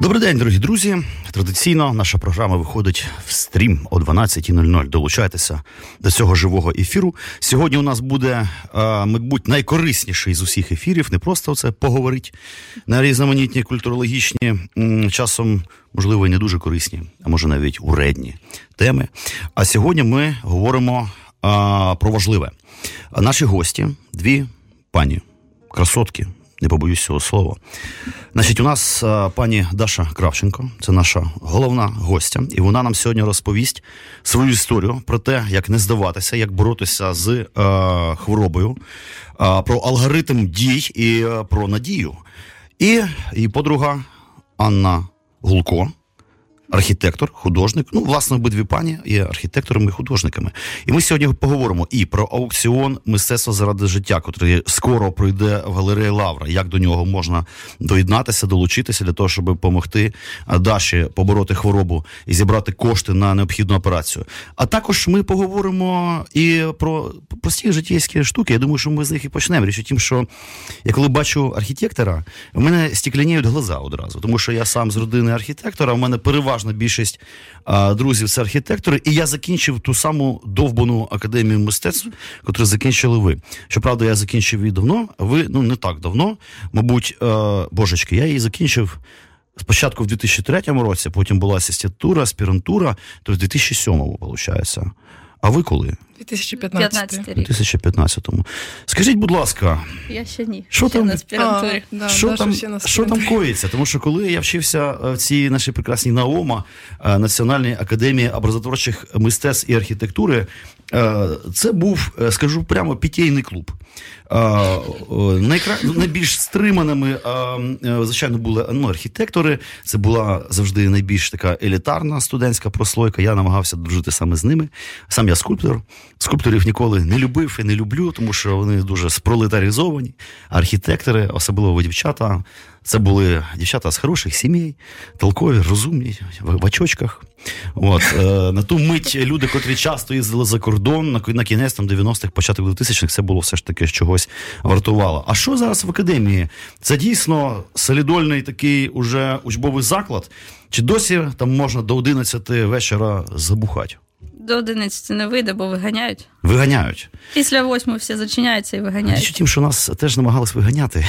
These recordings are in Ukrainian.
Добрий день, дорогі друзі. Традиційно наша програма виходить в стрім о 12.00. Долучайтеся до цього живого ефіру. Сьогодні у нас буде, е, мабуть, найкорисніший з усіх ефірів. Не просто це поговорить на різноманітні культурологічні, часом, можливо, і не дуже корисні, а може навіть уредні теми. А сьогодні ми говоримо про важливе. Наші гості, дві пані красотки не побоюсь цього слова. Значить, у нас а, пані Даша Кравченко, це наша головна гостя, і вона нам сьогодні розповість свою історію про те, як не здаватися, як боротися з а, хворобою, а, про алгоритм дій і про надію. І її подруга Анна Гулко архітектор, художник. Ну, власне, обидві пані є архітекторами і художниками. І ми сьогодні поговоримо і про аукціон мистецтва заради життя, який скоро пройде в галереї Лавра. Як до нього можна доєднатися, долучитися для того, щоб допомогти Даші побороти хворобу і зібрати кошти на необхідну операцію. А також ми поговоримо і про прості життєвські штуки. Я думаю, що ми з них і почнемо. Річ у тім, що я коли бачу архітектора, у мене стікляніють глаза одразу, тому що я сам з родини архітектора. У мене переважно переважна більшість а, друзів це архітектори, і я закінчив ту саму довбану академію мистецтв, яку закінчили ви. Щоправда, я закінчив її давно, а ви ну не так давно. Мабуть, а, божечки, я її закінчив. Спочатку в 2003 році, потім була асистентура, аспірантура, то в 2007-му, виходить. А ви коли? 2015 рік. 2015-му. Скажіть, будь ласка, я ще ні. Що ще там на аспірантурі. А, да, що, там, що там коїться? Тому що коли я вчився в цій нашій прекрасній НАОМА, е, Національній академії образотворчих мистецтв і архітектури, е, це був, е, скажу прямо, пітєйний клуб. Найкра... Найбільш стриманими, звичайно, були ну, архітектори. Це була завжди найбільш така елітарна студентська прослойка. Я намагався дружити саме з ними. Сам я скульптор. Скульпторів ніколи не любив і не люблю, тому що вони дуже спролетарізовані. Архітектори, особливо дівчата. Це були дівчата з хороших сімей, толкові, розумні, в очочках. От, е, На ту мить люди, котрі часто їздили за кордон, на, на кінець там 90-х, початок 2000-х, це було все ж таки чогось вартувало. А що зараз в академії? Це дійсно солідольний такий уже учбовий заклад? Чи досі там можна до 11 вечора забухати? До 11 не вийде, бо виганяють. Виганяють. Після восьми все зачиняється і виганяють. Річ тим, що нас теж намагались виганяти.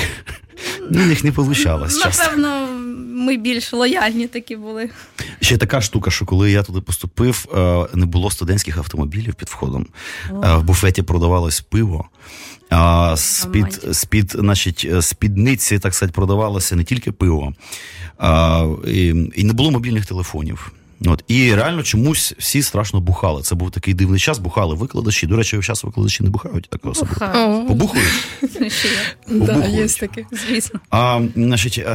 Ну, них не вийшло. Напевно, ми більш лояльні такі були. Ще така штука, що коли я туди поступив, е, не було студентських автомобілів під входом. О. Е, в буфеті продавалось пиво. А з-під, з-під, значить, спідниці, так сказати, продавалося не тільки пиво, а, і, і не було мобільних телефонів. От І реально чомусь всі страшно бухали. Це був такий дивний час, бухали викладачі. До речі, зараз викладачі не бухають так особливо. Побухають? Да, є таке, звісно. А, значить,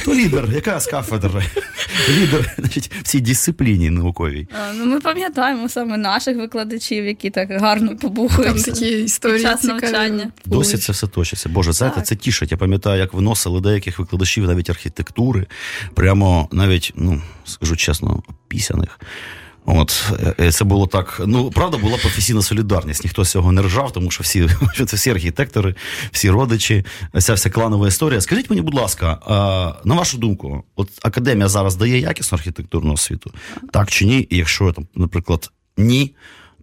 Хто лідер? Яка з кафедри? Лідер значить, в цій дисципліні науковій. А, ну, Ми пам'ятаємо саме наших викладачів, які так гарно побухають. Там такі історії час навчання. Досі це все точиться. Боже, знаєте, це тішить. Я пам'ятаю, як виносили деяких викладачів навіть архітектури, прямо навіть, ну, скажу чесно, пісяних. От е, це було так. Ну правда, була професійна солідарність. Ніхто з цього не ржав, тому що всі це всі архітектори, всі родичі, ця вся кланова історія. Скажіть мені, будь ласка, на вашу думку, от академія зараз дає якісну архітектурну освіту, так чи ні? І якщо там, наприклад, ні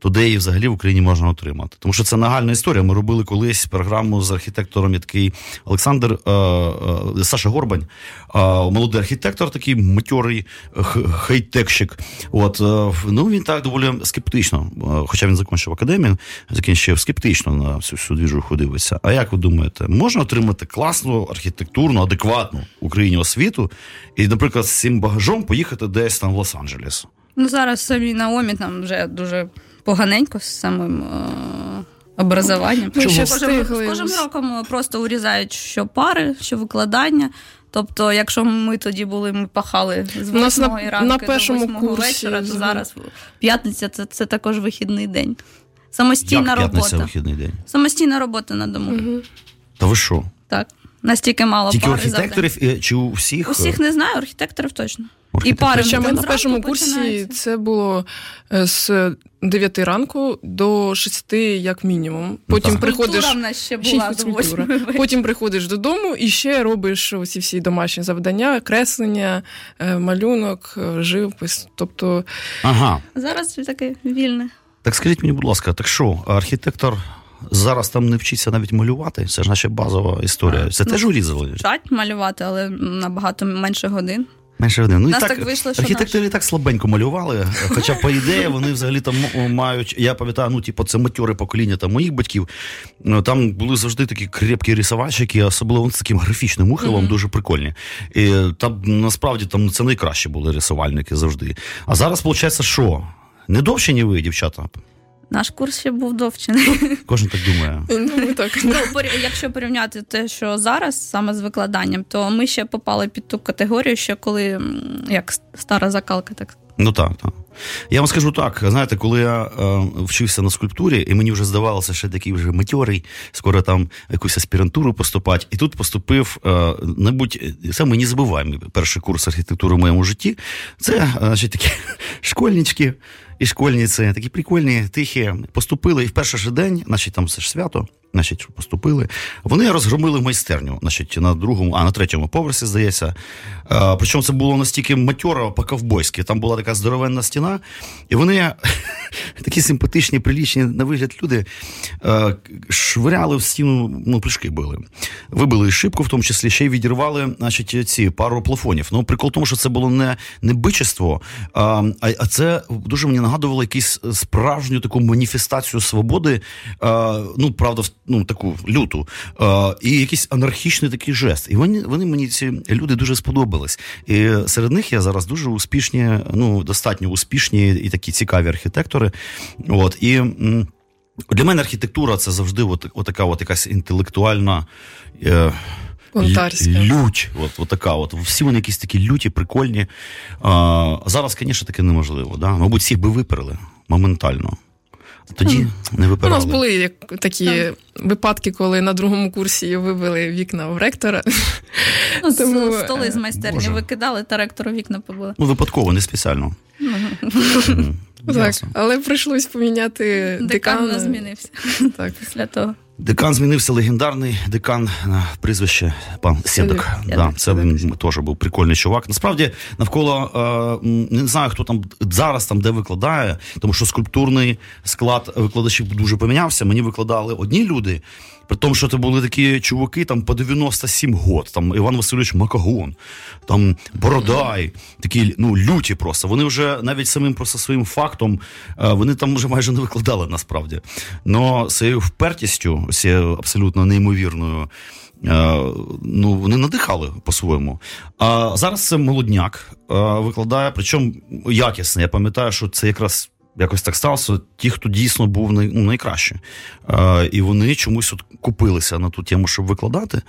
то де її взагалі в Україні можна отримати. Тому що це нагальна історія. Ми робили колись програму з архітектором такий Олександр е, е, Саша Горбань, е, молодий архітектор, такий матьорий хейтекщик. От е, ну він так доволі скептично, е, хоча він закінчив академію, закінчив скептично на всю всю двіжуху дивиться. А як ви думаєте, можна отримати класну архітектурну, адекватну Україні освіту і, наприклад, з цим багажом поїхати десь там в Лос-Анджелес? Ну зараз самі Наомі там вже дуже поганенько з самим е- образованням. Чому? Ще кожен, кожним роком просто урізають що пари, що викладання. Тобто, якщо ми тоді були, ми пахали з У нас на- 8 ранку на першому 8 курсі вечора, то зараз п'ятниця це, це також вихідний день. Самостійна Як п'ятниця робота. вихідний день? Самостійна робота на дому. Та ви що? Так. Настільки мало Тільки пари за день. архітекторів е, чи у всіх? Усіх не знаю, архітекторів точно. І пари Хоча ми на першому курсі це було е, з 9 ранку до 6 як мінімум. Потім так. приходиш. В нас ще Ще була до 8. Потім приходиш додому і ще робиш усі всі домашні завдання, креслення, е, малюнок, е, живопис. Тобто Ага. Зараз таке вільне. Так скажіть мені, будь ласка, так що, архітектор зараз там не вчиться навіть малювати? Це ж наша базова історія. Це Ну, теж урізали? Вчать малювати, але набагато менше годин. Менше один. Ну, і так, так вийшло, що архітектори так слабенько малювали. Хоча, по ідеї, вони взагалі там мають. Я пам'ятаю, ну, типу, це матьори покоління там, моїх батьків. Ну, Там були завжди такі крепкі рисувальщики, особливо з таким графічним ухилом, дуже прикольні. І там насправді там це найкращі були рисувальники завжди. А зараз, виходить, що? Не довшені ви, дівчата? Наш курс ще був довчений. Кожен так думає. ну, так. Ну, якщо порівняти те, що зараз саме з викладанням, то ми ще попали під ту категорію, ще коли як стара закалка, так Ну так, так. Я вам скажу так: знаєте, коли я е, вчився на скульптурі, і мені вже здавалося, що такий вже матьорий, скоро там якусь аспірантуру поступати. І тут поступив, е, мабуть, саме незабуваємий перший курс архітектури в моєму житті. Це е, значить, такі школьнички і школьниці, такі прикольні, тихі, поступили. І в перший же день, значить, там все ж свято. Значить, поступили. Вони розгромили майстерню, значить, на другому, а на третьому поверсі, здається. Е, причому це було настільки матьоро по-ковбойськи. Там була така здоровенна стіна, і вони такі симпатичні, прилічні на вигляд люди е, швиряли в стіну, ну, пляшки били. Вибили і шибку, в тому числі, ще й відірвали, значить, ці пару плафонів. Ну, прикол в тому, що це було не, не бичество, а, а це дуже мені нагадувало якусь справжню таку маніфестацію свободи, е, ну, правда, ну, таку люту, е, і якийсь анархічний такий жест. І вони, вони мені ці люди дуже сподобались. І серед них є зараз дуже успішні, ну, достатньо успішні і такі цікаві архітектори. От, і для мене архітектура це завжди от, от така от якась інтелектуальна. Е, Бунтарська. Лють, от, от така, от всі вони якісь такі люті, прикольні. А, зараз, звісно, таке неможливо. Да? Мабуть, всіх би виперли моментально. Тоді не У нас були як такі випадки, коли на другому курсі вивели вікна в ректора. ну, Тому, столи з е, майстерні Боже. викидали та ректору вікна побили. Ну, випадково, не спеціально. Так, але прийшлось поміняти Декан декана. у нас змінився Так. після того. Декан змінився легендарний декан на прізвище пан Сєдок. Сєдок. Да, це він теж був прикольний чувак. Насправді, навколо е, не знаю, хто там зараз там де викладає, тому що скульптурний склад викладачів дуже помінявся. Мені викладали одні люди. При тому, що це були такі чуваки там по 97 год, там Іван Васильович Макагон, там Бородай, такі ну люті просто. Вони вже навіть самим просто своїм фактом, е, вони там вже майже не викладали насправді. Но цією впертістю, цією абсолютно неймовірною. е, Ну, вони надихали по-своєму. А зараз це молодняк е, викладає, причому якісний. Я пам'ятаю, що це якраз якось так сталося. Ті, хто дійсно був най, ну, найкраще. Е, і вони чомусь от купилися на ту тему, щоб викладати.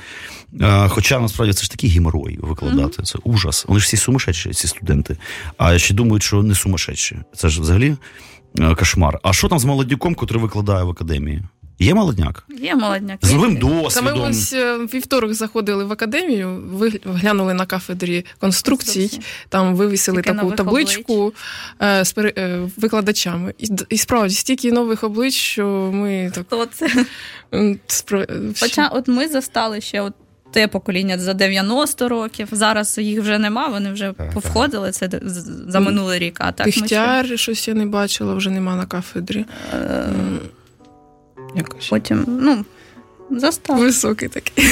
Е, хоча насправді це ж такий геморої викладати. Це ужас. Вони ж всі сумасшедші, ці студенти. А ще думають, що не сумасшедші. Це ж взагалі е, кошмар. А що там з молодняком, який викладає в академії? Є молодняк? Є молодняк. З новим Та ми ось е, вівторок заходили в академію, ви глянули на кафедрі конструкцій, там вивісили Скільки таку табличку е, з пере- е, викладачами. І, і справді стільки нових облич, що ми так То це. спро- Хоча от ми застали ще от те покоління за 90 років. Зараз їх вже нема, вони вже Так, повходили це за минулий рік. А так ми ще- щось я не бачила, вже нема на кафедрі. Е, Якось. Потім, ну, застав. Високий такий.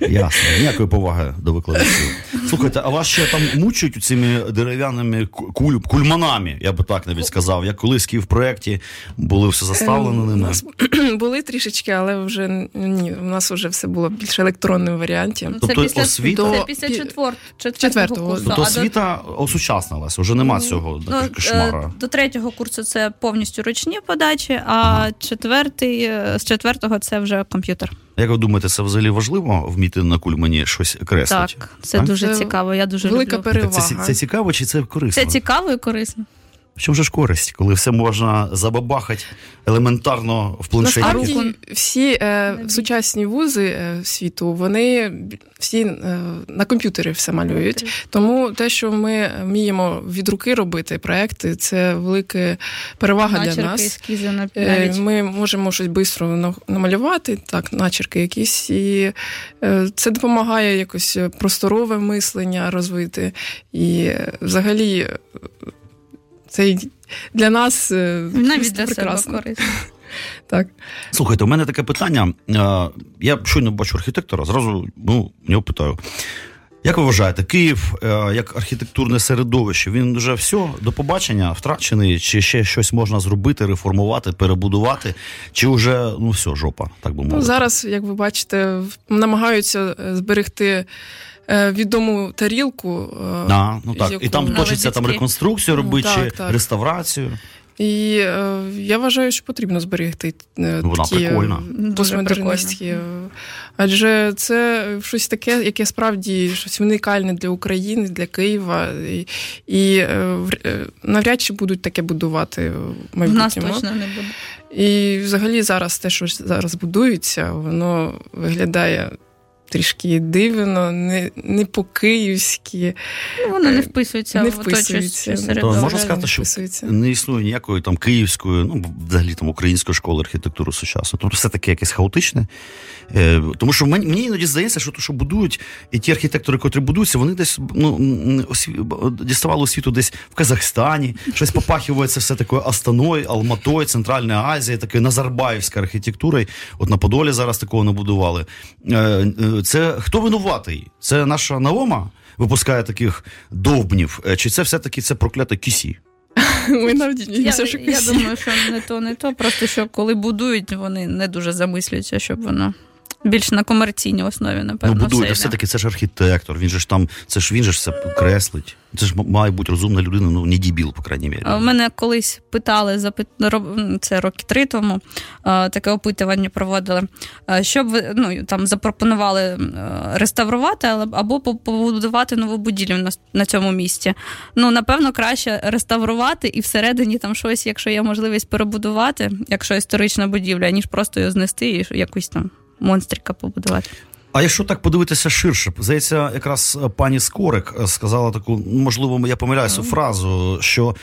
Ясно, ніякої поваги до викладачів. Слухайте, а вас ще там мучують цими дерев'яними куль, кульманами, я би так навіть сказав. Як колись в проєкті були все заставлено Е, У ними. нас були трішечки, але вже ні, у нас вже все було більш електронним варіанті. Ну, Тобто це після, освіта- це після четвер... четвертого четвертого. курсу. Тобто а до- освіта осучаснилась, вже нема цього Ну, кошмара. е, До третього курсу це повністю ручні подачі, а четвертий, е, з четвертого це вже комп'ютер. Як ви думаєте, це взагалі важливо вміти на кульмані щось креслити? Так, це Так? дуже цікаво. Я дуже велика люблю. перевага. Так це, це цікаво чи це корисно? Це цікаво і корисно. В чому же ж користь, коли все можна забабахати елементарно в планшеті? Насправді всі е, сучасні вузи е, світу, вони всі е, на комп'ютері все малюють. Тому те, що ми вміємо від руки робити проекти, це велика перевага для нас. ескізи Е, навіть. Ми можемо щось швидко намалювати, так, начерки якісь, і е, це допомагає якось просторове мислення розвити. І е, взагалі е, це для нас е, Навіть для себе прекрасно. корисно. Так. Слухайте, у мене таке питання. Е, Я щойно бачу архітектора, зразу ну, в нього питаю. Як ви вважаєте, Київ е, як архітектурне середовище, він вже все до побачення втрачений, чи ще щось можна зробити, реформувати, перебудувати, чи вже ну все, жопа, так би мовити? Ну, зараз, як ви бачите, намагаються зберегти відому тарілку. е, А, ну так. І там точиться там реконструкцію Ну, робити, так, чи так. реставрацію. І е, я вважаю, що потрібно зберегти е, Вона такі е, постмодерністські. е, Адже це щось таке, яке справді щось унікальне для України, для Києва. І, і е, е, навряд чи будуть таке будувати в В нас майбутньому. точно не буде. І взагалі зараз те, що зараз будується, воно виглядає трішки дивно, не, не по-київськи. Ну, воно не Е, вписується не в оточуюче вписується. То середовище. можна сказати, що не існує ніякої там київської, ну взагалі там української школи архітектури сучасної. Тобто все таке якесь хаотичне. Е, тому що мені, мені іноді здається, що то, що будують, і ті архітектори, котрі будуються, вони десь ну, осві... діставали освіту десь в Казахстані, щось попахивається все такою Астаною, Алматою, Центральною Азією, такою Назарбаївською архітектурою. От на Подолі зараз такого не будували. Е, е, Це хто винуватий? Це наша Наома випускає таких довбнів, Е, чи це все-таки це прокляте кісі? Ми навіть Я, я думаю, що не то, не то. Просто що коли будують, вони не дуже замислюються, щоб воно більш на комерційній основі, напевно. ну, будують, все все-таки це ж архітектор. Він же ж там, це ж він же ж все креслить. Це ж має бути розумна людина, ну не дібіл, по крайній мірі. В мене колись питали, запит... це роки три тому, таке опитування проводили. Щоб ви ну, там запропонували реставрувати або побудувати нову будівлю на цьому місці. Ну, напевно, краще реставрувати і всередині там щось, якщо є можливість перебудувати, якщо історична будівля, ніж просто її знести і якусь там монстрика побудувати. А якщо так подивитися ширше, здається, якраз е, пані Скорик е, сказала таку, ну, можливо, я помиляюся фразу, що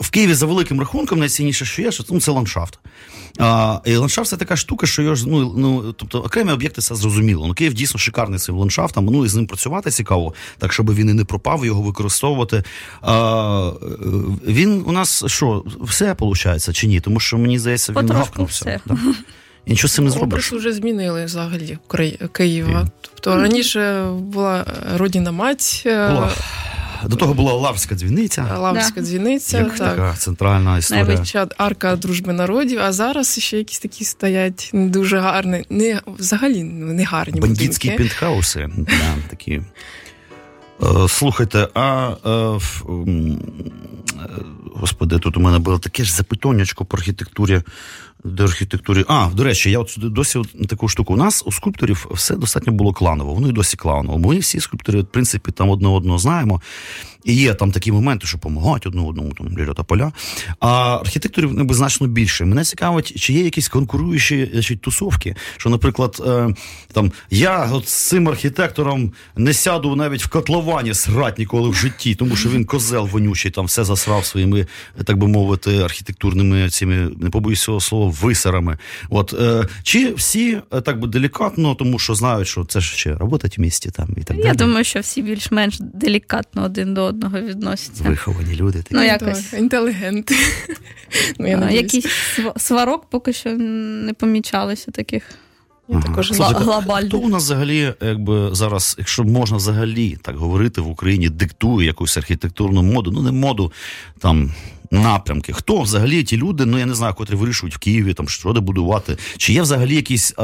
в Києві за великим рахунком найцінніше, що є, що ну, це ландшафт. А, і ландшафт це така штука, що його ну, ну, тобто окремі об'єкти це зрозуміло. Ну, Київ дійсно шикарний цим ландшафтом, ну і з ним працювати цікаво, так щоб він і не пропав, його використовувати. А, е, він у нас що, все виходить чи ні? Тому що мені здається, він гавкнувся. все. Да. І нічого з цим не зробиш. Образ вже змінили взагалі Києва. Тобто раніше була родина мать, е, Була. До того була Лаврська дзвіниця. Лаврська Да. дзвіниця, Як так. така центральна історія. Найвища арка дружби народів, а зараз ще якісь такі стоять не дуже гарні, не взагалі не гарні Бандитські будинки. пентхауси. Да, такі. Е, Слухайте, а е, господи, тут у мене було таке ж запитоннячко по архітектурі. До архітектурі. А, до речі, я от досі от таку штуку. У нас у скульпторів все достатньо було кланово, воно і досі кланово. Ми всі скульптори, в принципі, там одне одного знаємо. І є там такі моменти, що допомагають одне одному, там Ліля та поля. А архітекторів ніби значно більше. Мене цікавить, чи є якісь конкуруючі значить, тусовки. Що, наприклад, е, там я от з цим архітектором не сяду навіть в котловані срать ніколи в житті, тому що він козел вонючий, там все засрав своїми, так би мовити, архітектурними цими, не побоюсь цього слова, висерами. От е, чи всі е, так би делікатно, тому що знають, що це ж ще роботать в місті там і так Я далі. думаю, що всі більш-менш делікатно один до одного відносяться. Виховані люди. Такі. Ну, Так, якось. інтелігенти. Ну, я А, сва- сварок поки що не помічалося таких. Я також глобально. Хто у нас взагалі, якби зараз, якщо можна взагалі так говорити в Україні, диктує якусь архітектурну моду, ну не моду, там напрямки. Хто взагалі ті люди, ну я не знаю, котрі вирішують в Києві, там що де будувати? Чи є взагалі якийсь,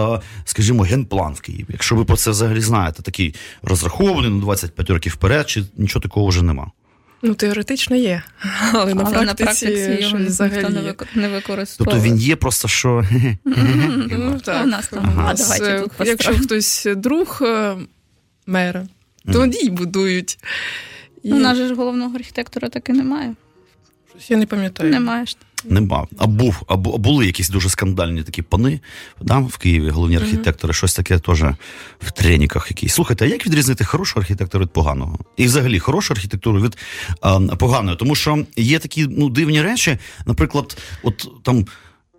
скажімо, генплан в Києві? Якщо ви про це взагалі знаєте, такий розрахований на 25 років вперед, чи нічого такого вже нема? Ну, теоретично є, але на Але практиці, на практиці його взагалі. ніхто не, вик... не використовує. Тобто він є просто що. Ну, так. У нас там, У а, давайте тут Якщо хтось друг е, мера, тоді й будують. І Ну, У нас же ж головного архітектора таки немає. Щось я не пам'ятаю. Немає ж. Нема. А був, а були якісь дуже скандальні такі пани там в Києві, головні архітектори, щось таке теж в треніках якісь. Слухайте, а як відрізнити хорошого архітектора від поганого? І взагалі хорошу архітектуру від а, поганої? Тому що є такі ну, дивні речі, наприклад, от там.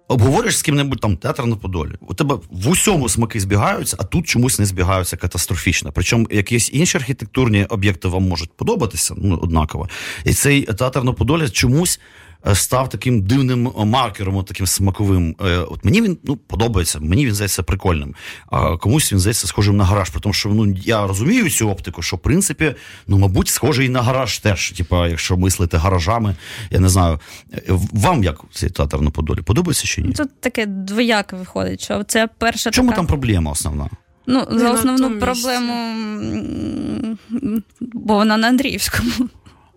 Обговорюєш з ким-небудь там театр на Подолі. У тебе в усьому смаки збігаються, а тут чомусь не збігаються катастрофічно. Причому якісь інші архітектурні об'єкти вам можуть подобатися, ну однаково. І цей театр на Подолі чомусь став таким дивним маркером, от таким смаковим. Е, От мені він ну, подобається, мені він здається прикольним. А комусь він здається схожим на гараж. При тому, що ну, я розумію цю оптику, що в принципі, ну, мабуть, схожий і на гараж теж. Типа, якщо мислити гаражами, я не знаю. Е, Вам як цей театр на Подолі? Подобається чи ні? Тут таке двояке виходить, що це перша Чому така... там проблема основна? Ну, за основну проблему, бо вона на Андріївському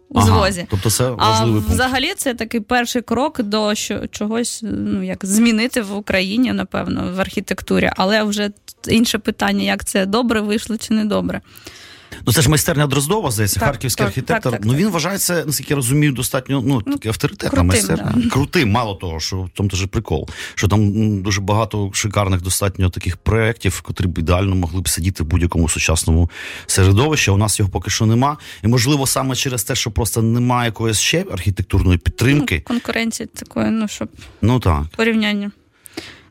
у Ага, звозі. Тобто це А пункт. взагалі це такий перший крок до що, чогось ну, як змінити в Україні, напевно, в архітектурі. Але вже інше питання, як це добре вийшло чи не добре. Ну це ж майстерня Дроздова, здається, Так, харківський так, архітектор. так, так, ну він вважається, наскільки я розумію, достатньо ну, такий авторитетна майстерня. да. Крутим, мало того, що в тому теж прикол. Що там дуже багато шикарних достатньо таких проєктів, котрі б ідеально могли б сидіти в будь-якому сучасному середовищі. У нас його поки що нема. І можливо, саме через те, що просто немає якоїсь ще архітектурної підтримки. Ну, конкуренції такої, ну щоб Ну так. порівняння.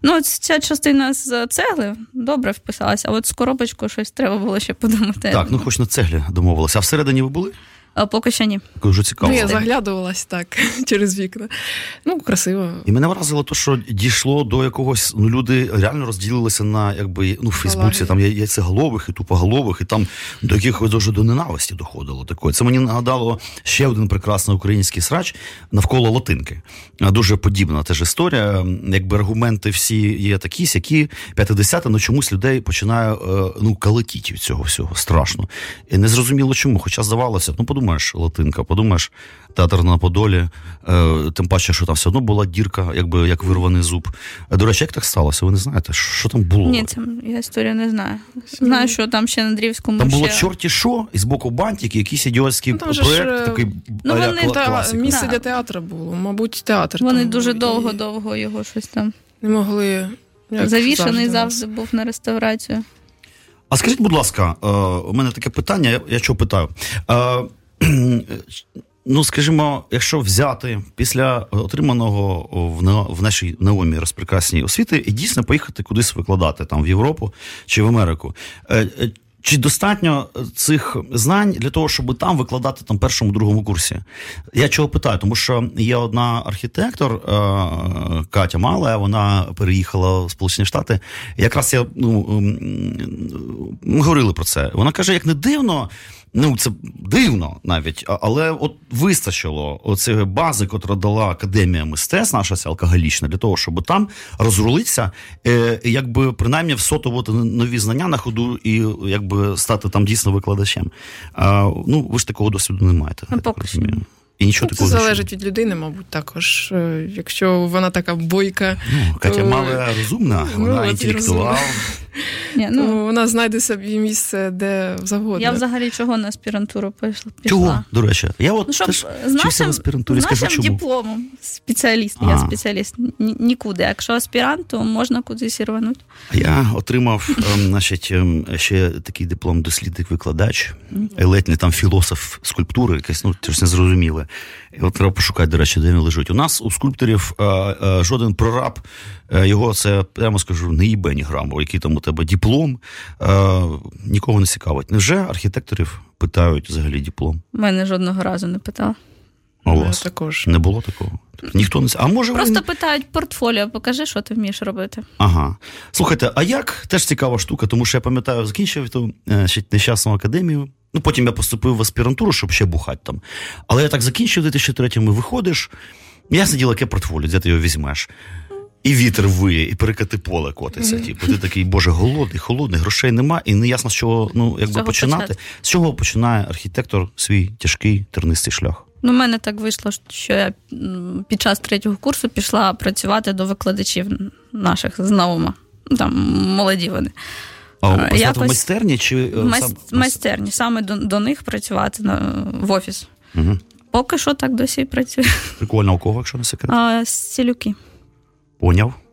Ну, ця частина з цегли добре вписалася, а от з коробочкою щось треба було ще подумати. Так, ну хоч на цеглі домовилися. А всередині ви були? А поки що ні. Дуже цікаво. Ну, я заглядувалась так через вікна. Ну, красиво. І мене вразило те, що дійшло до якогось. Ну, люди реально розділилися на якби ну в Фейсбуці. Там є яйцеголових і тупоголових, і там до якихось дуже до ненависті доходило такої. Це мені нагадало ще один прекрасний український срач навколо латинки. Дуже подібна теж історія. Якби аргументи всі є такі, сякі, п'ятидесяти, ну чомусь людей починає е, ну калетіти від цього всього страшно. І не зрозуміло чому. Хоча здавалося, ну подумаєш, латинка, подумаєш, театр на Подолі, е, тим паче, що там все одно була дірка, якби як вирваний зуб. Е, До речі, як так сталося? Ви не знаєте, що там було? Ні, це я історію не знаю. Знаю, що там ще на Андріївському Там ще... було чорті що, і з боку бантики, якийсь ідіотський Ну, там же ж, проєкт, е, такий ну, а-ля вони Та, класика. місце для театру було, мабуть, театр. Вони там дуже був, і довго-довго його щось там. Не могли. як Завішаний у завжди був на реставрацію. А скажіть, будь ласка, е, у мене таке питання, я, я чого питаю. Ну, скажімо, якщо взяти після отриманого в, в нашій наомі розпрекрасній освіти і дійсно поїхати кудись викладати там в Європу чи в Америку. Е, е, чи достатньо цих знань для того, щоб там викладати там першому другому курсі? Я чого питаю? Тому що є одна архітектор е, Катя Мале, вона переїхала в Сполучені Штати. Якраз я ну говорили про це. Вона каже, як не дивно. Ну, це дивно навіть, але от вистачило оцієї бази, котра дала Академія мистецтв, наша ця алкоголічна, для того, щоб там розрулитися, е, якби принаймні всотувати нові знання на ходу і якби стати там дійсно викладачем. А, ну, ви ж такого досвіду не маєте. Ну, поки що. І нічого Ну, такого не залежить від людини, мабуть, також. Е, Якщо вона така бойка, Ну, Катя то- мала розумна, Ну, вона і інтелектуал. розумна. Ні, ну, ну, вона знайде собі місце де завгодно. я взагалі чого на аспірантуру пішла. Чого, до речі? Я от Ну, щоб теж з нашим, аспірантурі, з скажу нашим чому. дипломом спеціаліст, я спеціаліст, ні- нікуди. Якщо аспірант, то можна кудись і рванути. Я отримав ем, значить, ем, ще такий диплом дослідник-викладач, ледь не там філософ скульптури, якесь, ну, щось незрозуміле. І от треба пошукати, до речі, де він лежить. У нас у скульпторів е, е, жоден прораб, е, його це, прямо скажу, не їбе ні граму, який там у тебе диплом, е, нікого не цікавить. Невже архітекторів питають взагалі диплом? Мене жодного разу не питала. А у вас також. не було такого? Тобто Ніхто не А може ви Просто питають портфоліо, покажи, що ти вмієш робити. Ага. Слухайте, а як теж цікава штука, тому що я пам'ятаю, закінчив ту е, ще нещасну академію. Ну, потім я поступив в аспірантуру, щоб ще бухати там. Але я так закінчив у 2003-му, виходиш. Я сидів, яке портфоліо, де ти його візьмеш. І вітер виє, і перекати поле котиться. Mm-hmm. Типу, ти такий, боже, голодний, холодний, грошей нема, і не ясно, з чого ну, якби починати. Почати? З чого починає архітектор свій тяжкий тернистий шлях? Ну, в мене так вийшло, що я під час третього курсу пішла працювати до викладачів наших з Наума. Там молоді вони. А Якось... в майстерні чи е, Майс... майстерні, саме до до них працювати на, в офіс. Угу. Поки що так досі працює. Прикольно, у кого, якщо не секрет? А, Сілюки. Поняв.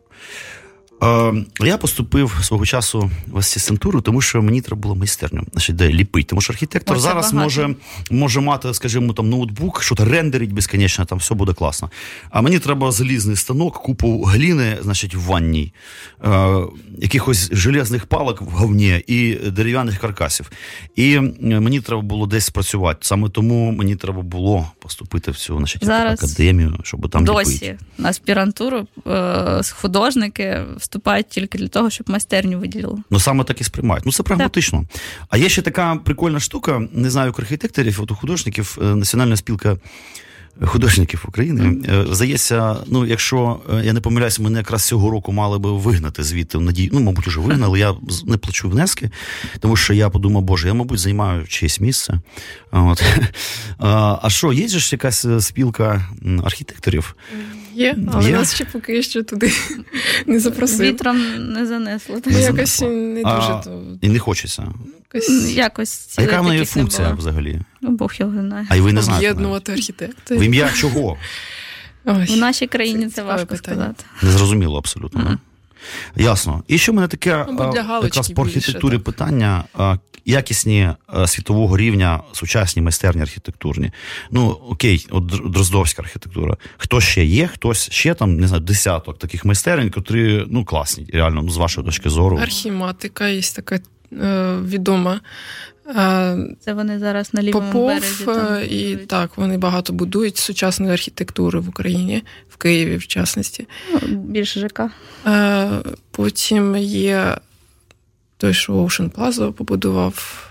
Е, я поступив свого часу в асистентуру, тому що мені треба було майстерню, значить, де ліпити. Тому що архітектор Ось зараз може може мати, скажімо, там ноутбук, що то рендерить безконечно, там все буде класно. А мені треба залізний станок, купу гліни, значить, в ванній, е, якихось железних палок в говні і дерев'яних каркасів. І мені треба було десь працювати. Саме тому мені треба було поступити в цю значить, зараз академію, щоб там досі ліпити. на аспірантуру е, художники вступають тільки для того, щоб майстерню виділили. Ну саме так і сприймають. Ну це прагматично. Так. А є ще така прикольна штука, не знаю, як архітекторів, от у художників, е, Національна спілка. Художників України mm. здається, ну якщо е, я не помиляюся, мене якраз цього року мали би вигнати звідти надію. Ну, мабуть, вже вигнали. Я не плачу внески, тому що я подумав, боже, я, мабуть, займаю чиєсь місце. От. А що, є ж якась спілка архітекторів? Є, але Є? нас ще поки що туди не запросили. Вітром не занесло. Ну, якось не дуже а, то. І не хочеться. Якось, якось А яка в неї функція взагалі? Ну, Бог його знає. А й ви не знаєте? Об'єднувати архітекти. В ім'я чого? Ой, В нашій країні це, це важко питання. сказати. Незрозуміло абсолютно. Mm-hmm. Ясно. І ще в мене таке ну, якраз по архітектурі більше, питання. Якісні світового рівня сучасні майстерні архітектурні. Ну, окей, от Дроздовська архітектура. Хто ще є, хтось ще там, не знаю, десяток таких майстерень, котрі ну, класні, реально, ну, з вашої точки зору. Архіматика є така е, відома. Це вони зараз на лівому Попов, березі. Там і так, вони багато будують сучасної архітектури в Україні, в Києві, в частності. Ну, Більше ЖК. Потім є той, що Ocean Plaza побудував.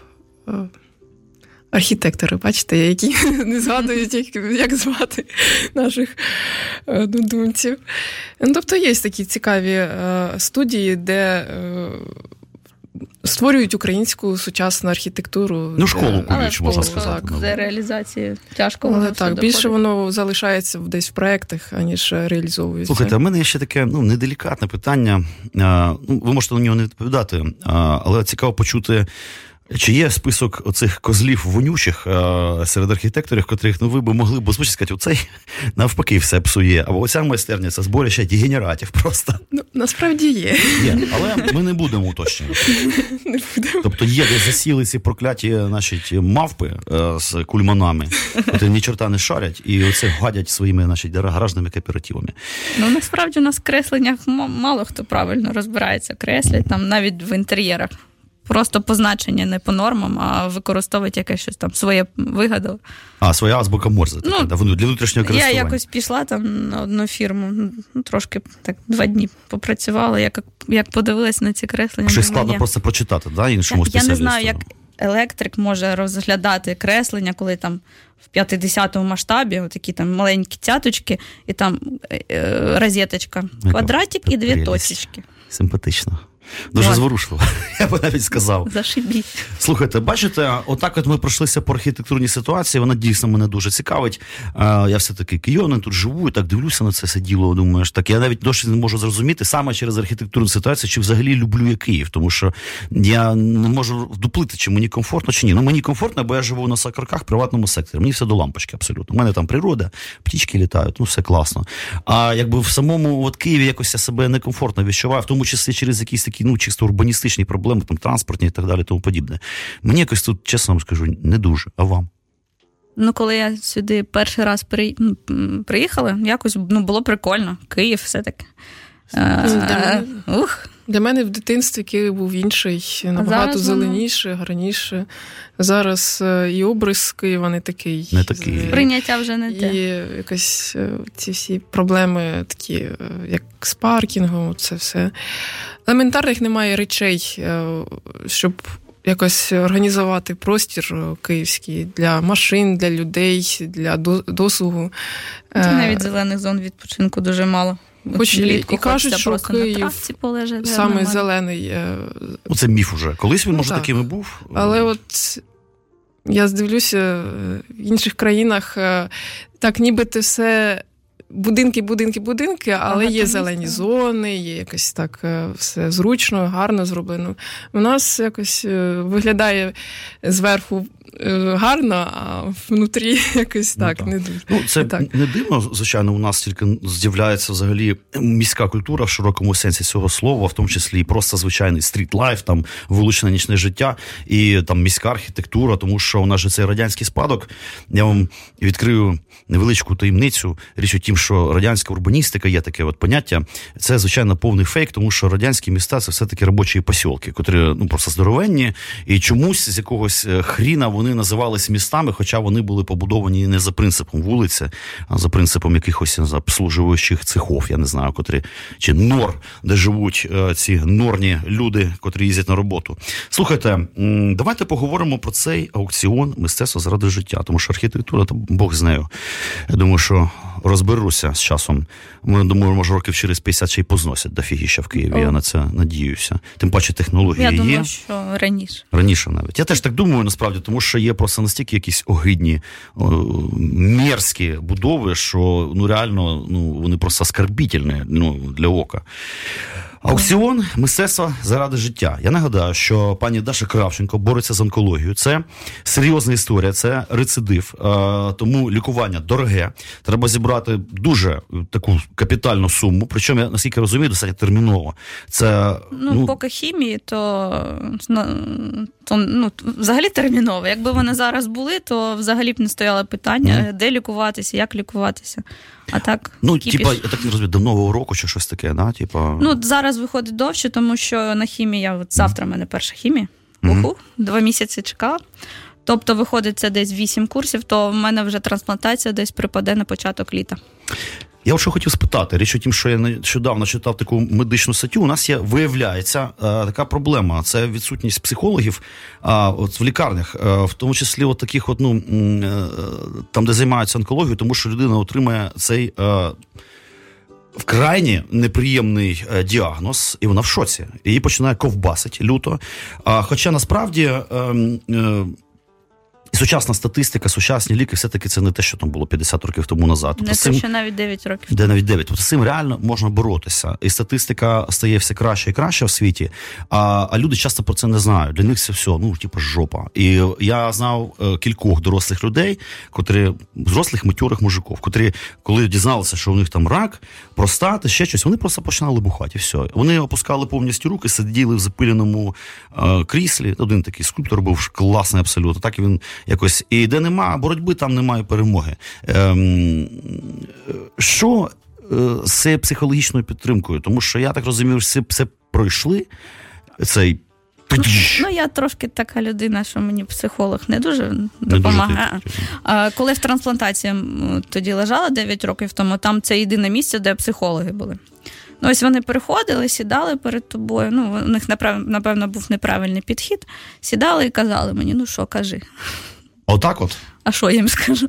Архітектори, бачите, які не згадують, як, як звати наших додумців. Ну, Тобто є такі цікаві студії, де створюють українську сучасну архітектуру. Ну, школу куліч, можна сказати. Так, За реалізації тяжко. Але так, більше воно залишається десь в проектах, аніж реалізовується. Слухайте, а в мене є ще таке ну, неделікатне питання. Ну, Ви можете на нього не відповідати, але цікаво почути. Чи є список оцих козлів вонючих а, серед архітекторів, котрих ну ви би могли б озвучити, сказати, оцей навпаки все псує. Або оця майстерня це зборище дегенератів просто. Ну, насправді є. Є, Але ми не будемо уточнювати. Не будемо. Тобто є, де засіли ці прокляті значить, мавпи а, з кульманами, котрі ні чорта не шарять, і оце гадять своїми значить, гаражними кооперативами. Ну насправді у нас в кресленнях мало хто правильно розбирається, креслять там навіть в інтер'єрах просто позначення не по нормам, а використовують якесь щось там своє вигадав. А, своя азбука Морзе, ну, така, для внутрішнього користування. Я якось пішла там на одну фірму, ну, трошки так два дні попрацювала, як як подивилась на ці креслення. Щось складно я... просто прочитати, да, іншому Я не знаю, як електрик може розглядати креслення, коли там в 50-му масштабі, такі там маленькі цяточки, і там е, е розеточка, квадратик і дві точечки. Симпатично. Дуже зворушливо, я би навіть сказав. Зашибіть. Слухайте, бачите, отак от ми пройшлися по архітектурній ситуації, вона дійсно мене дуже цікавить. Я все-таки киянин, тут живу, і так дивлюся на це все діло. Думаєш, так я навіть досі не можу зрозуміти саме через архітектурну ситуацію, чи взагалі люблю я Київ, тому що я не можу вдуплити, чи мені комфортно, чи ні. Ну мені комфортно, бо я живу на Сакарках в приватному секторі. Мені все до лампочки абсолютно. У мене там природа, птічки літають, ну все класно. А якби в самому от Києві якось я себе некомфортно відчуваю, в тому числі через якісь такі ну, чисто урбаністичні проблеми, там транспортні і так далі, тому подібне. Мені якось тут, чесно вам скажу, не дуже. А вам? Ну, коли я сюди перший раз при... приїхала, якось ну, було прикольно. Київ все-таки. Ух. Для мене в дитинстві Київ був інший, набагато зеленіше, воно... гарніше. Зараз е, і образ Києва не такий. Не такий. Прийняття вже не те. І якось е, ці всі проблеми, такі, е, як з паркінгом, це все. Елементарних немає речей, щоб якось організувати простір київський для машин, для людей, для досугу. Навіть зелених зон відпочинку дуже мало. Хоч і- влітку і кажуть, що Київ на полежати. Саме нормально. зелений. е, Ну, це міф уже. Колись він, Ну, може, так. таким і був. Але от я здивлюся, е, в інших країнах так, ніби ти все. Будинки, будинки, будинки, але Багато є зелені зони, є якось так е, все зручно, гарно зроблено. У нас якось е, виглядає зверху е, гарно, а внутрі якось Ну, так, так. не дуже. Ну, це Так. не дивно, звичайно, у нас тільки з'являється взагалі міська культура в широкому сенсі цього слова, в тому числі і просто звичайний street life, там вуличне нічне життя і там міська архітектура, тому що у нас же цей радянський спадок. Я вам відкрию невеличку таємницю. Річ у тім, що радянська урбаністика є таке от поняття. Це звичайно повний фейк, тому що радянські міста це все таки робочі посілки, котрі ну просто здоровенні, і чомусь з якогось е, хріна вони називались містами, хоча вони були побудовані не за принципом вулиці, а за принципом якихось обслужуючих цехов, я не знаю, котрі чи нор, де живуть е, ці норні люди, котрі їздять на роботу. Слухайте, давайте поговоримо про цей аукціон мистецтва заради життя, тому що архітектура, то Бог з нею. Я думаю, що розберуся з часом. Ми думаю, може років через 50 ще й позносять дофігіща в Києві. Я на це надіюся. Тим паче технології Я є. думаю, що раніше. Раніше навіть. Я теж так думаю, насправді, тому що є просто настільки якісь огидні, о, мерзкі будови, що ну реально ну, вони просто оскорбітельні ну, для ока. Аукціон мистецтва заради життя. Я нагадаю, що пані Даша Кравченко бореться з онкологією. Це серйозна історія, це рецидив. Е, тому лікування дороге. Треба зібрати дуже таку капітальну суму. Причому я наскільки розумію, достатньо терміново. Це Ну, поки хімії, то, ну, то ну, взагалі терміново. Якби вони зараз були, то взагалі б не стояло питання, де лікуватися, як лікуватися. А так, Ну, типа, я так не розумію, до нового року чи щось таке, да? Типа... Ну, зараз виходить довше, тому що на хімії я от завтра в мене перша хімія. Уху, два місяці чекала. Тобто, виходить, це десь 8 курсів, то в мене вже трансплантація десь припаде на початок літа. Я що хотів спитати. Річ у тім, що я нещодавно читав таку медичну статтю. У нас є, виявляється, е, така проблема. Це відсутність психологів а, от в лікарнях, е, в тому числі от таких, от, ну, е, там, де займаються онкологією, тому що людина отримує цей. Вкрайні неприємний е, діагноз, і вона в шоці. Її починає ковбасить люто. А, хоча насправді Е, е, сучасна статистика, сучасні ліки, все-таки це не те, що там було 50 років тому назад. Не Тобто з те, що навіть 9 років. де навіть 9. Тобто з цим реально можна боротися. І статистика стає все краще і краще в світі. А, а люди часто про це не знають. Для них це все, ну, типу, жопа. І я знав е, кількох дорослих людей, котрі, зрослих матьорих мужиків, котрі, коли дізналися, що у них там рак, простати, ще щось, вони просто починали бухати. І все. Вони опускали повністю руки, сиділи в запиленому е, кріслі. Один такий скульптор був класний абсолютно. Так і він якось. І де нема боротьби, там немає перемоги. Ем, що е, з психологічною підтримкою? Тому що я так розумію, що все, пройшли. Цей Ну, я трошки така людина, що мені психолог не дуже не дуже допомагає. А, коли в трансплантації тоді лежала 9 років тому, там це єдине місце, де психологи були. Ну, ось вони приходили, сідали перед тобою. Ну, у них напевно був неправильний підхід. Сідали і казали мені: ну що, кажи, Отак от. а що я їм скажу?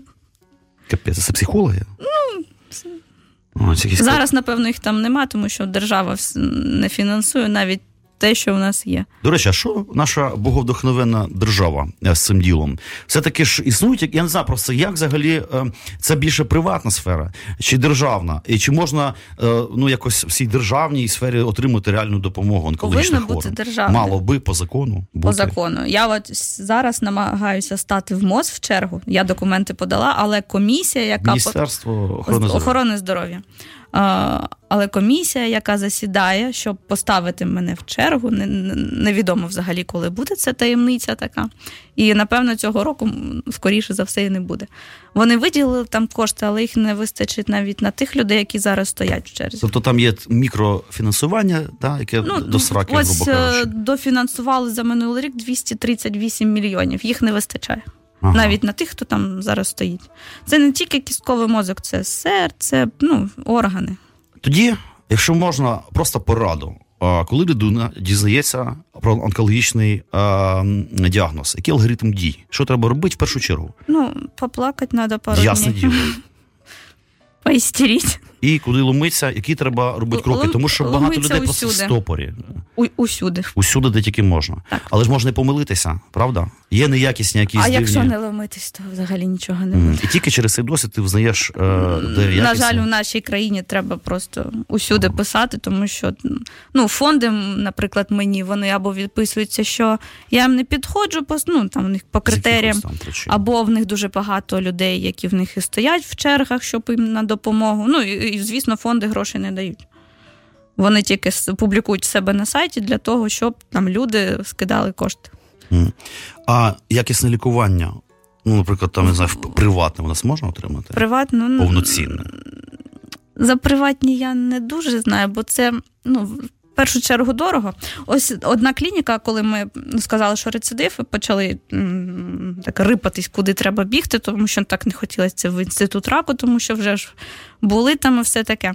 Капець, це психологи? Ну, це якісь Зараз, напевно, їх там нема, тому що держава не фінансує навіть те, що в нас є. До речі, а що наша боговдохновенна держава е, з цим ділом? Все-таки ж існують, як- я не знаю просто, як взагалі е, це більше приватна сфера чи державна? І чи можна е, ну якось в цій державній сфері отримати реальну допомогу онкологічним Повинно бути державне. Мало би по закону. Бути. По закону. Я от зараз намагаюся стати в МОЗ в чергу. Я документи подала, але комісія, яка Міністерство охорони здоров'я. Але комісія, яка засідає, щоб поставити мене в чергу, не, не- невідомо взагалі, коли буде це таємниця така. І напевно цього року скоріше за все і не буде. Вони виділили там кошти, але їх не вистачить навіть на тих людей, які зараз стоять в черзі. Тобто там є мікрофінансування, да, яке до сраки, Ну, ось грубо е, кажучи. дофінансували за минулий рік 238 мільйонів. Їх не вистачає. Ага. Навіть на тих, хто там зараз стоїть. Це не тільки кістковий мозок, це серце, ну, органи. Тоді, якщо можна, просто пораду. Коли людина дізнається про онкологічний а, діагноз, який алгоритм дій? Що треба робити в першу чергу? Ну, поплакати треба пару Ясне днів. діло. Поістеріть. І куди ломиться, які треба робити кроки. Тому що багато людей просто в стопорі. У, усюди. Усюди, де тільки можна. Так. Але ж можна і помилитися, правда? Є неякісні якісь а дивні. якщо не ломитись, то взагалі нічого не буде. І тільки через цей досвід ти взнаєш, е, де На жаль, у нашій країні треба просто усюди писати, тому що ну, фонди, наприклад, мені вони або відписуються, що я їм не підходжу по, ну, там, в них по критеріям, або в них дуже багато людей, які в них і стоять в чергах, щоб їм на допомогу. Ну і, і звісно, фонди грошей не дають. Вони тільки публікують себе на сайті для того, щоб там люди скидали кошти. А якісне лікування, ну, наприклад, там, не знаю, в- приватне у нас можна отримати? Приватно ну, Повноцінне. За приватні я не дуже знаю, бо це ну, першу чергу дорого. Ось одна клініка, коли ми сказали, що рецидив, почали так рипатись, куди треба бігти, тому що так не хотілося в інститут раку, тому що вже ж були там і все таке.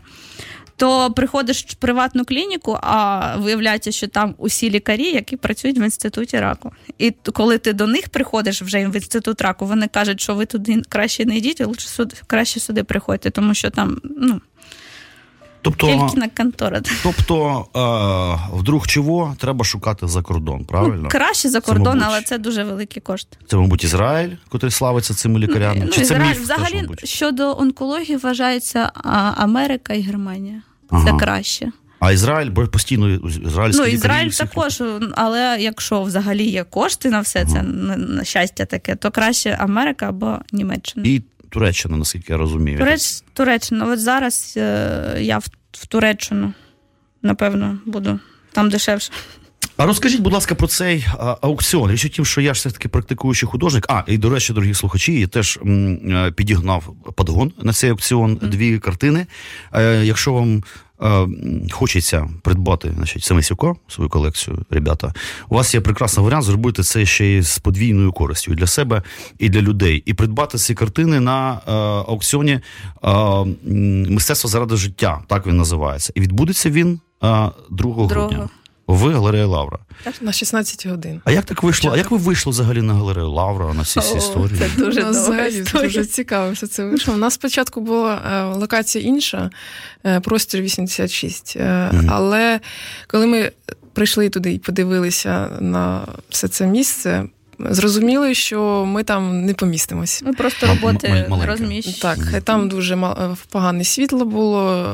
То приходиш в приватну клініку, а виявляється, що там усі лікарі, які працюють в інституті раку. І коли ти до них приходиш вже в інститут раку, вони кажуть, що ви туди краще не йдіть, краще сюди приходьте, тому що там ну, Тобто, тільки на контора. тобто е, вдруг чого треба шукати за кордон, правильно? Ну, краще за Це, кордон, мабуть, але це дуже великі кошти. Це, мабуть, Ізраїль, який славиться цими лікарями. Ну, Чи це міф взагалі, теж, щодо онкології вважається Америка і Германія. Ага. Це краще. А Ізраїль, бо постійно ізраїльські Ну, Ізраїль також, але якщо взагалі є кошти на все це, на, на щастя таке, то краще Америка або Німеччина. І Туреччина, наскільки я розумію. Туреч, Туреччина. От зараз е, я в, в Туреччину, напевно, буду там дешевше. А розкажіть, будь ласка, про цей а, аукціон. Річ у тім, що я ж все таки практикуючий художник. А, і до речі, дорогі слухачі, я теж м, е, підігнав подгон на цей аукціон дві картини. Е, якщо вам хочеться придбати значить, Семисюко, свою колекцію, ребята, у вас є прекрасний варіант зробити це ще й з подвійною користю для себе і для людей. І придбати ці картини на е, аукціоні е, Мистецтво заради життя, так він називається. І відбудеться він е, 2 грудня. Другого. В галереї Лавра. На 16 годин. А як так вийшло? А як ви вийшли взагалі на галерею Лавра на всі ці історії? це дуже У нас довга взагалі дуже цікаво, що це вийшло. У нас спочатку була е, локація інша, е, простір 86. Е, Мгм. Але коли ми прийшли туди і подивилися на все це місце, зрозуміли, що ми там не помістимось. Ми просто роботи розміщуємо. Так, там дуже е, погане світло було.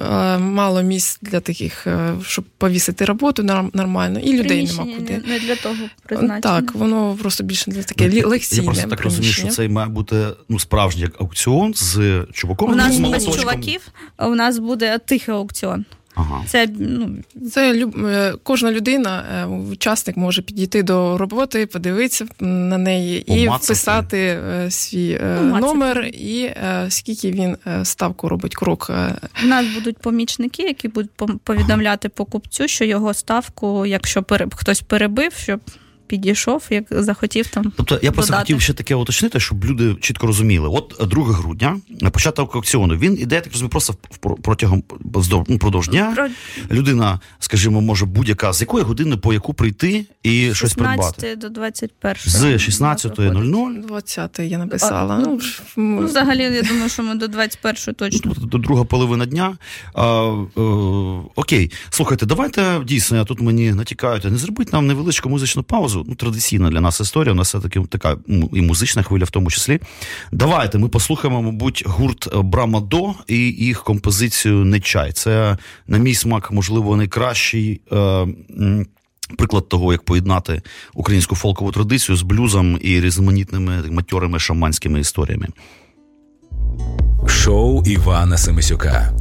Е, Мало місць для таких, е, щоб повісити роботу нар- нормально, і людей нема куди. Не, не для того призначення. Так, воно просто більше для таке лекційне Я просто так розумію, що це має бути ну, справжній як аукціон з чуваком. У нас з без чуваків, у нас буде тихий аукціон. Ага. Це ну, Це люб- е, кожна людина, е, учасник може підійти до роботи, подивитися на неї і Умацати. вписати е, свій Умацати. Номер і скільки він ставку робить крок. у нас будуть помічники, які будуть повідомляти покупцю, що його ставку, якщо пере, хтось перебив, щоб підійшов, як захотів там. Тобто я просто додати. хотів ще таке уточнити, щоб люди чітко розуміли. От е, 2 грудня, на початок аукціону, він іде, так розумію, просто протягом ну, продовж дня. Про Людина, скажімо, може будь-яка з якої години по яку прийти і щось придбати. 16 до 21. З 16.00 20 я написала. А, ну, ну, Ну, взагалі, я думаю, що ми до 21 точно. до друга половина дня. А, е, окей, слухайте, давайте дійсно, я тут мені натякають, а не зробіть нам невеличку музичну паузу. Ну, традиційна для нас історія. У нас все-таки така і музична хвиля в тому числі. Давайте ми послухаємо, мабуть, гурт Брамадо і їх композицію Не чай. Це, на мій смак, можливо, найкращий. Е, Приклад того, як поєднати українську фолкову традицію з блюзом і різноманітними матьорими шаманськими історіями. Шоу Івана Семисюка.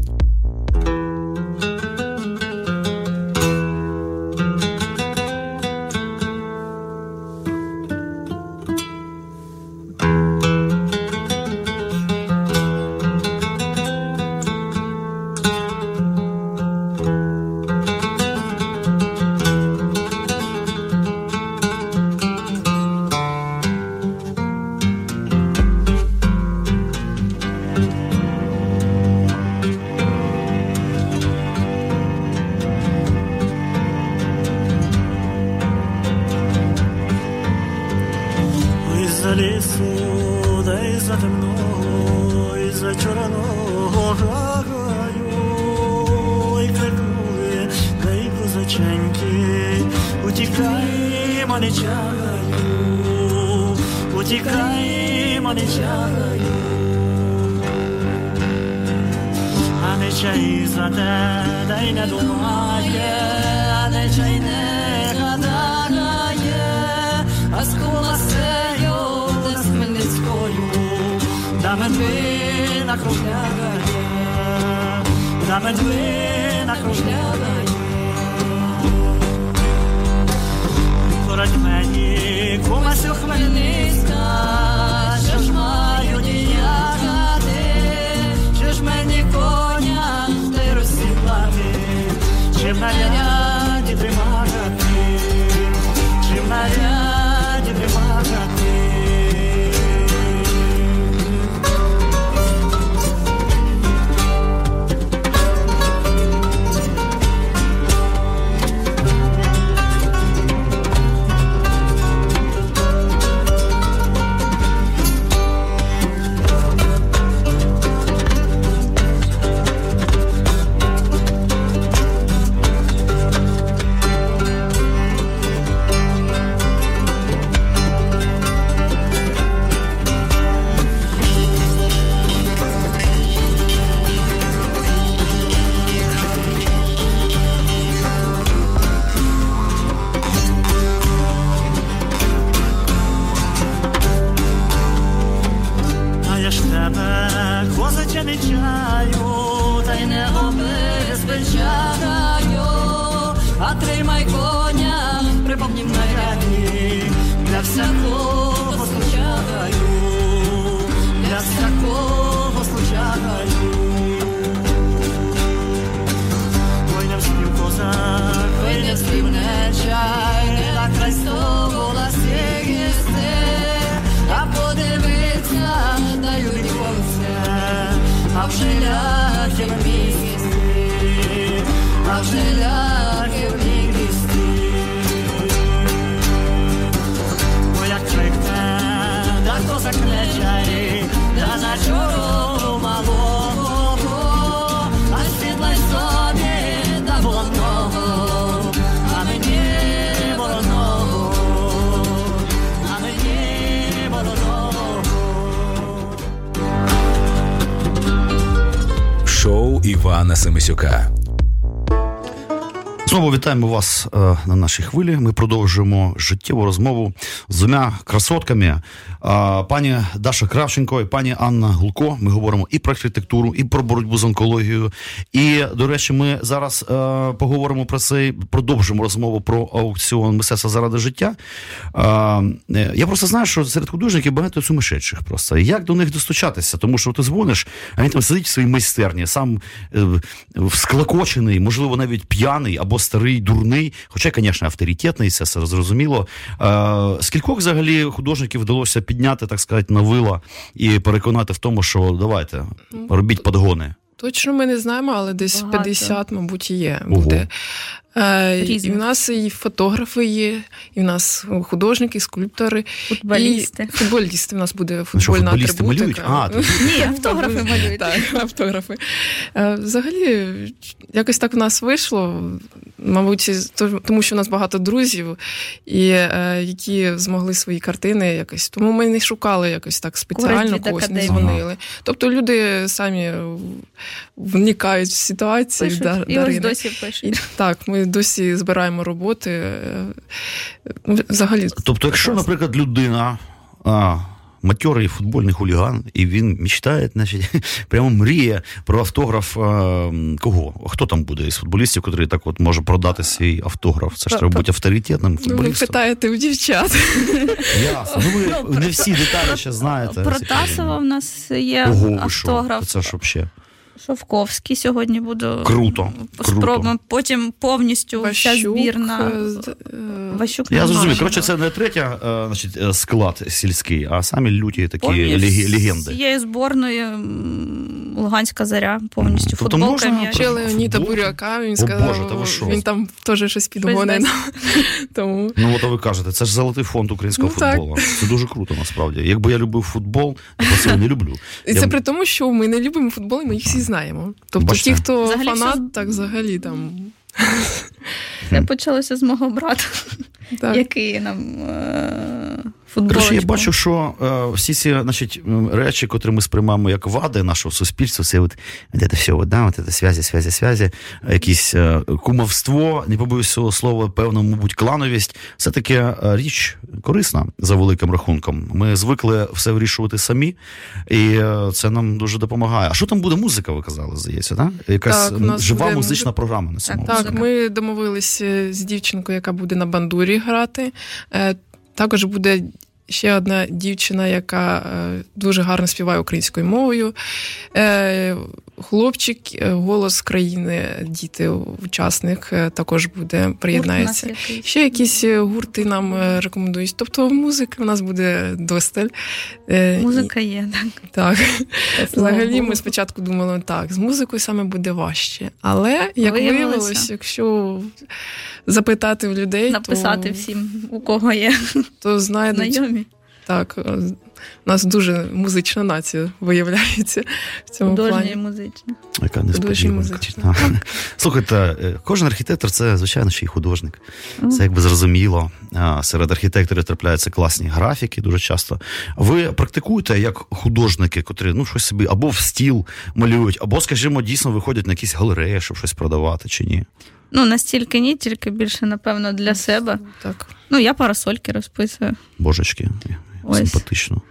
На нашій хвилі. Ми продовжуємо життєву розмову з двома красотками. Пані Даша Кравченко і пані Анна Гулко. Ми говоримо і про архітектуру, і про боротьбу з онкологією. І, до речі, ми зараз е, поговоримо про це, продовжимо розмову про аукціон мистецтва заради життя. Е, я просто знаю, що серед художників багато сумасшедших просто. Як до них достучатися? Тому що ти дзвониш, а він там сидить в своїй майстерні, сам е, склокочений, можливо, навіть п'яний або старий, дурний, хоча, звісно, авторитетний, це зрозуміло. Е, скількох взагалі художників вдалося підняти, так сказати, на вила і переконати в тому, що давайте, робіть подгони. Точно ми не знаємо, але десь Багато. 50, мабуть, є. Буде. Е, і в нас і фотографи є, і в нас художники, скульптори, Футболісти. і футболісти. В нас буде Ну що, футбольна футболісти атрибутика. малюють? А, тут- Ні, автографи малюють. Так, автографи. Е, Взагалі, якось так в нас вийшло. Мабуть, тому що в нас багато друзів, і е, які змогли свої картини якось. Тому ми не шукали якось так спеціально когось, не дзвонили. Тобто люди самі вникають в ситуацію. Пишуть, Дар- і ось досі пишуть. І так, ми досі збираємо роботи. е, ну, Взагалі, Тобто, якщо, наприклад, людина. А, Матьорий футбольний хуліган, і він мечтає, значить, прямо мріє про автограф а, кого? Хто там буде із футболістів, який так от може продати свій автограф? Це ж треба бути авторитетним ну, ви питаєте у дівчат. Ясно. Ну, ви не всі деталі ще знаєте. Про Тасова в нас є Ого, ви що? автограф. Це ж взагалі. Шовковський сьогодні буду Круто, круто. Потім повністю вся збірна. е, е, Ващук Я зрозумів. Коротше, це не третя е, значить, склад сільський, а самі люті такі Повні легенди. Цієї зборної Луганська заря повністю Тобто футболка. Ще Леоніда Буряка, він О, сказав, Боже, та ви що? він там теж щось підгонить. Тому Ну, от ви кажете, це ж золотий фонд українського Ну, так. футболу. Це дуже круто, насправді. Якби я любив футбол, я просто не люблю. і Я- це при тому, що ми не любимо футбол, і ми їх всі знаємо. Тобто Бачте. ті, хто Взагалі фанат, з- так взагалі там. Це почалося з мого брата. Так. який нам е-. Коротше, я бачу, що е, всі ці значить, речі, котрі ми сприймаємо як вади нашого суспільства, це от, от це все, от, от це зв'язі, зв'язі, зв'язі, якісь е, кумовство, не побоюсь цього слова, певно, мабуть, клановість. Все таки е, річ корисна за великим рахунком. Ми звикли все вирішувати самі, і е, це нам дуже допомагає. А що там буде музика, ви казали, здається, да? Якась Так, жива буде музична програма на цьому. Так, Так, ми домовилися з дівчинкою, яка буде на бандурі грати. Також буде ще одна дівчина, яка е, дуже гарно співає українською мовою. Е, Хлопчик, е, голос країни, діти, учасник також буде приєднається. Ще якісь гурти нам рекомендують. Тобто музики у нас буде досталь. Музика є, так. Так. Слава Взагалі, Богу. ми спочатку думали, так, з музикою саме буде важче. Але як Виявилося. виявилось, якщо запитати в людей, Написати то, всім, у кого є то знайдуть. знайомі. Так, е, у нас дуже музична нація виявляється в цьому Художні і плані. Яка несподіванка. Слухайте, е, кожен архітектор це, звичайно, ще й художник. Це якби зрозуміло. Серед архітекторів трапляються класні графіки дуже часто. Ви практикуєте як художники, котрі ну щось собі або в стіл малюють, або, скажімо, дійсно виходять на якісь галереї, щоб щось продавати чи ні. Ну, настільки ні, тільки більше, напевно, для себе. Так. Ну, я парасольки розписую. Божечки, Ось. симпатично.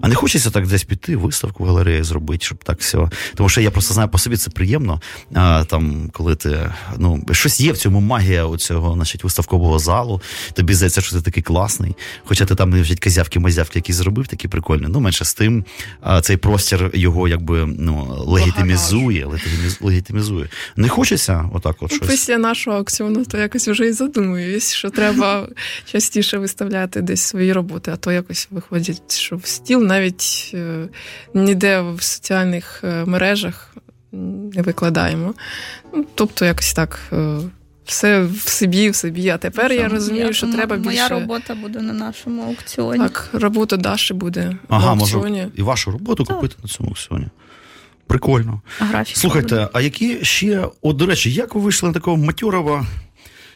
А не хочеться так десь піти, виставку в галереї зробити, щоб так все. Тому що я просто знаю по собі це приємно. А, там, коли ти ну, щось є в цьому магія оцього, значить, виставкового залу. Тобі здається, що ти такий класний. Хоча ти там вже козявки-мазявки якісь зробив, такі прикольні. Ну, менше з тим, а, цей простір його якби ну, легітимізує, легітимізує. Не хочеться отак от щось. Після нашого аукціону то якось вже і задумуюсь, що треба частіше виставляти десь свої роботи, а то якось виходить, що в стіл навіть е, ніде в соціальних е, мережах не викладаємо. Ну, тобто, якось так. е, Все в собі, в собі. А тепер я розумію, що М- треба Моя більше робота буде на нашому аукціоні. так, робота Даші буде Ага, на можу аукціоні. і вашу роботу Так. купити на цьому аукціоні. Прикольно. А графіка буде. Слухайте, а які ще, от до речі, як ви вийшли на такого матьорого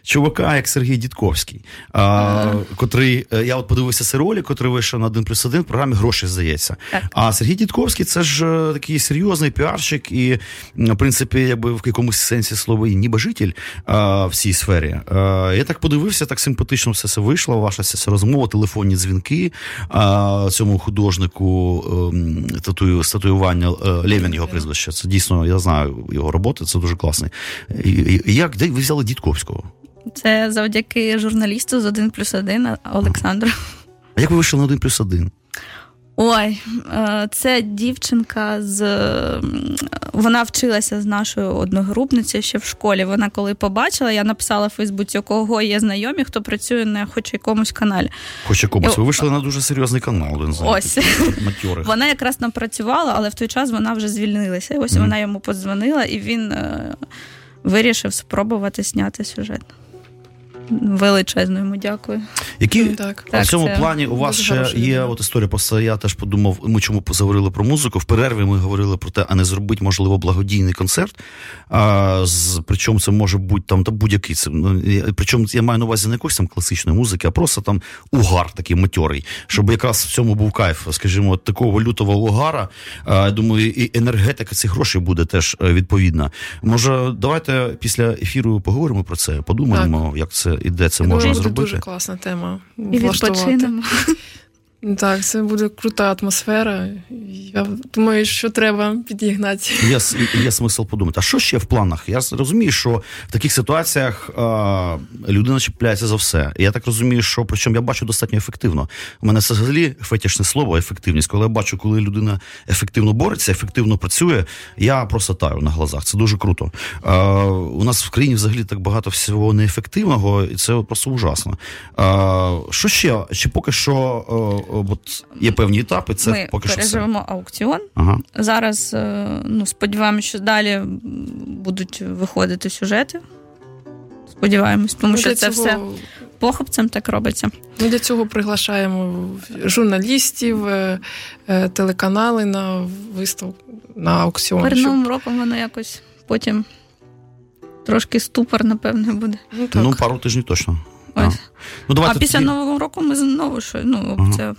чувака, як Сергій Дідковський, а, котрий, е, я от подивився цей ролик, котрий вийшов на 1 плюс 1 в програмі гроші, здається. Так. А Сергій Дідковський це ж е, такий серйозний піарщик і, в принципі, якби в якомусь сенсі слова і нібожитель а, в цій сфері. А, я так подивився, так симпатично все це вийшло. Ваша ця розмова, телефонні дзвінки а, цьому художнику ем, татую, статуювання е, Левін його прізвище. Це дійсно, я знаю його роботи, це дуже класний. Як де ви взяли Дідковського? Це завдяки журналісту з 1 плюс 1 Олександру. А як ви вийшли на 1 плюс 1? Ой, е, це дівчинка з вона вчилася з нашою одногрупницею ще в школі. Вона коли побачила, я написала в Фейсбуці, у кого є знайомі, хто працює на хоч якомусь каналі. Хоч якомусь. Ви вийшли на дуже серйозний канал, один Ось. матьорих. Вона якраз там працювала, але в той час вона вже звільнилася. І ось Мгм. вона йому подзвонила, і він е, вирішив спробувати зняти сюжет. Величезно йому дякую. Які Так. в Так, цьому це плані у вас ще є людина. от історія просто я теж подумав, ми чому заговорили про музику. В перерві ми говорили про те, а не зробити, можливо, благодійний концерт. А, з, причому це може бути там та будь-який. Це, ну, я- причому я маю на увазі не якоїсь там класичної музики, а просто там угар такий матьорий. Щоб якраз в цьому був кайф, скажімо, от такого лютого угара. А, я думаю, і енергетика цих грошей буде теж е, відповідна. Може, давайте після ефіру поговоримо про це, подумаємо, як це і де це можна зробити. дуже класна тема. І відпочинемо. Так, це буде крута атмосфера. Я думаю, що треба підігнати. Є, є смисл подумати. А що ще в планах? Я розумію, що в таких ситуаціях а, людина чіпляється за все. Я так розумію, що причому я бачу достатньо ефективно. У мене це взагалі фетішне слово ефективність. Коли я бачу, коли людина ефективно бореться, ефективно працює, я просто таю на глазах. Це дуже круто. А, у нас в країні взагалі так багато всього неефективного, і це просто ужасно. А, що ще? Чи поки що от є певні етапи? Це Ми поки що все. переживемо аукціон. Ага. Зараз е, ну, сподіваємося, що далі будуть виходити сюжети. Сподіваємось, тому Ми що це цього- все похопцем так робиться. Ми для цього приглашаємо журналістів, е, е, телеканали на виставку на аукціон. Перед щоб- новим роком воно якось потім трошки ступор, напевне, буде. Ну, так. Ну, пару тижнів точно. Ось. Ну, давайте а після нового року ми знову що ну Ага. це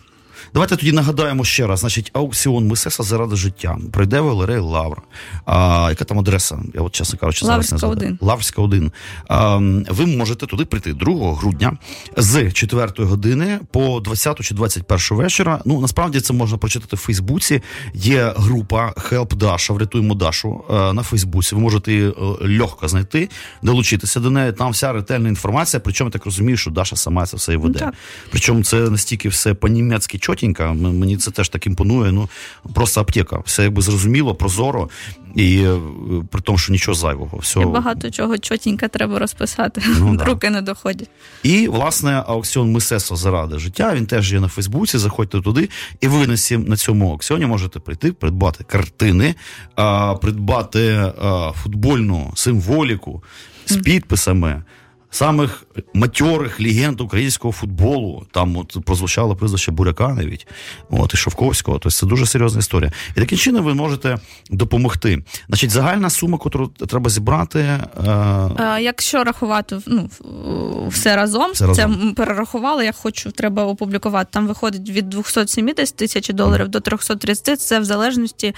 Давайте тоді нагадаємо ще раз. Значить, аукціон Мисеса заради життя пройде в галереї Лавра. А, яка там адреса? Я от чесно кажучи, зараз не. 1. Лаврська 1. А, ви можете туди прийти 2 грудня з 4 години по 20 чи 21 вечора. Ну насправді це можна прочитати в Фейсбуці. Є група Help Даша, врятуємо Дашу е, на Фейсбуці. Ви можете її е, легко знайти, долучитися до неї. Там вся ретельна інформація. Причому я так розумію, що Даша сама це все і веде. так. Причому це настільки все по-німецьки чотенько, м- мені це теж так імпонує. Ну просто аптека. Все якби зрозуміло, прозоро, і е, при тому, що нічого зайвого. Все. і багато чого чотенько треба розписати. Ну, да. Руки не доходять. І власне аукціон Мисесо заради життя. Він теж є на Фейсбуці. Заходьте туди, і ви на сім- на цьому аукціоні можете прийти, придбати картини, придбати футбольну символіку з підписами. Самих матьорих легенд українського футболу, там от прозвучало прізвище Буряка навіть, от і Шовковського. Тобто це дуже серйозна історія. І таким чином ви можете допомогти. Значить, загальна сума, яку треба зібрати, е, А, якщо рахувати ну, все разом, Все разом. це перерахували. Я хочу, треба опублікувати. Там виходить від 270 тисяч доларів до 330, Це в залежності,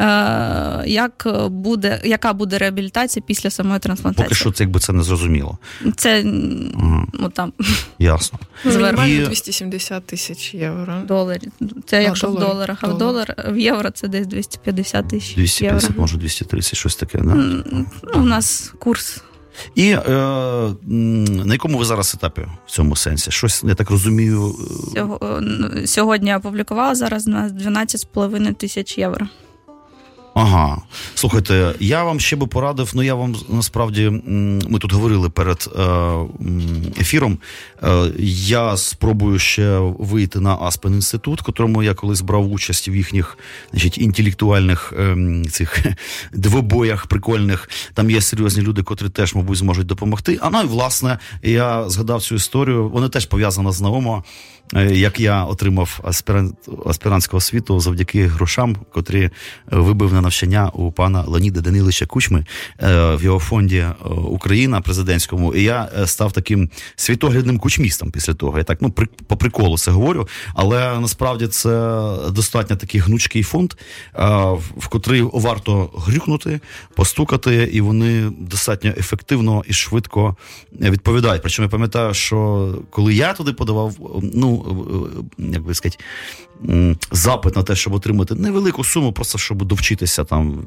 е, як буде, яка буде реабілітація після самої трансплантації. поки що це якби це не зрозуміло. Це Ага, ну там ясно. Зверху. мінімально 270 тисяч євро. доларів. Це якщо в доларах, а в Долар. в євро це десь 250 тисяч 250, євро. може 230, щось таке. Да? Ну, у нас курс. І е, на якому ви зараз етапі в цьому сенсі? Щось, я так розумію, е, е, Сьогодні я опублікувала зараз на 12,5 тисяч євро. Ага. Слухайте, я вам ще би порадив, ну я вам насправді, ми тут говорили перед е, ефіром. Е, я спробую ще вийти на Аспен інститут, котрому я колись брав участь в їхніх значить, інтелектуальних ем, цих двобоях прикольних. Там є серйозні люди, котрі теж, мабуть, зможуть допомогти. А ну і власне, я згадав цю історію. Вона теж пов'язана з Наомо. Е, Як я отримав аспірант, аспірантську освіту завдяки грошам, котрі вибив на навчання у пана Леоніда Даниловича Кучми е, в його фонді е, Україна президентському. І я е, став таким світоглядним кучмістом після того. Я так ну по приколу це говорю, але насправді це достатньо такий гнучкий фонд, в- котрий варто грюкнути, постукати, і вони достатньо ефективно і швидко відповідають. Причому я пам'ятаю, що коли я туди подавав, ну як би сказати, запит на те, щоб отримати невелику суму, просто щоб довчитися там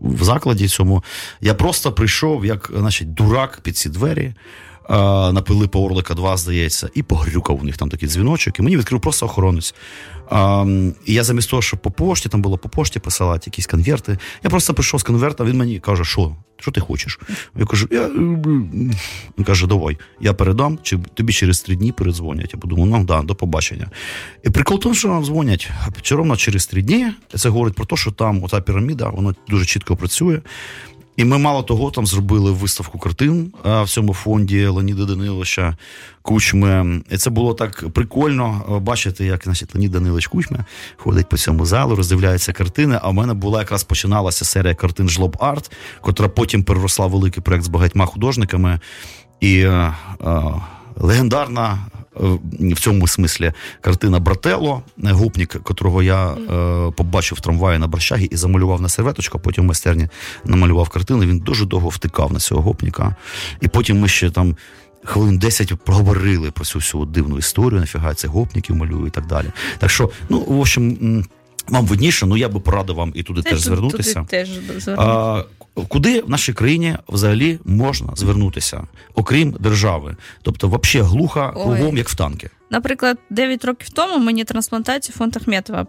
в закладі цьому, я просто прийшов як, значить, дурак під ці двері. Е, На Пилипа Орлика 2, здається, і погрюкав у них там такий дзвіночок, і мені відкрив просто охоронець. А, і я замість того, щоб по пошті, там було по пошті присилати якісь конверти. Я просто прийшов з конверта, він мені каже, що, що ти хочеш? Я кажу, я... він каже, давай, я передам, чи тобі через три дні передзвонять. Я подумав, ну да, до побачення. І прикол тому, що нам дзвонять ровно через три дні. Це говорить про те, що там ота піраміда, вона дуже чітко працює. І ми мало того там зробили виставку картин а, в цьому фонді Леоніда Даниловича Кучми. І це було так прикольно бачити, як значить, Леонід Данилович Кучма ходить по цьому залу, роздивляється картини. А в мене була якраз починалася серія картин Жлоб Арт, котра потім переросла великий проект з багатьма художниками. І а, а, легендарна е, в цьому смислі картина Брателло, гопнік, котрого я е, побачив в трамваї на Борщагі і замалював на серветочку, а потім в майстерні намалював картину. Він дуже довго втикав на цього гопніка. І потім ми ще там. Хвилин 10 проговорили про цю всю дивну історію, нафіга це гопників малюю і так далі. Так що, ну, в общем, вам видніше, ну я би порадив вам і туди теж звернутися. Туди теж звернутися. А, куди в нашій країні взагалі можна звернутися, окрім держави? Тобто, взагалі глуха Ой. кругом, як в танки. Наприклад, 9 років тому мені трансплантацію фонд Ахметова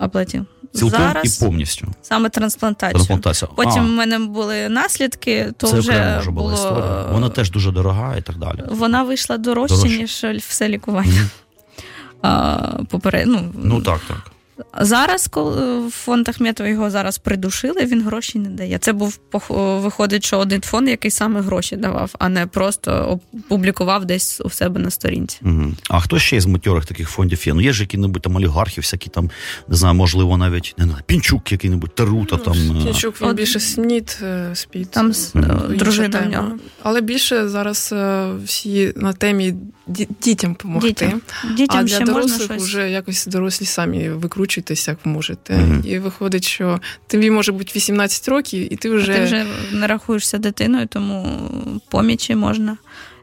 оплатив. Цілком Зараз і повністю. саме трансплантацію. Трансплантація. Потім А, в мене були наслідки, то це вже окремо вже була було... історія. Вона теж дуже дорога і так далі. Вона вийшла дорожче, Дорожче. ніж все лікування. А, поперед... ну, Ну так, так. Зараз, коли в фонд Ахметова його зараз придушили, він гроші не дає. Це був виходить, що один фонд, який саме гроші давав, а не просто публікував десь у себе на сторінці. Угу. А хто ще із матьорих таких фондів є? Ну є ж які-небудь там олігархи, всякі там, не знаю, можливо, навіть не знаю, Пінчук який-небудь, Тарута там. е, Пінчук, він От- більше снід е, спід. Там е, дружина в нього. Але більше зараз е, всі на темі дітям допомогти. Дітям. Дітям а для ще можна дорослих щось. вже якось дорослі самі викручуйтесь, як можете. Мгм. І виходить, що тобі може бути 18 років, і ти вже, Ти вже не рахуєшся дитиною, тому помічі можна.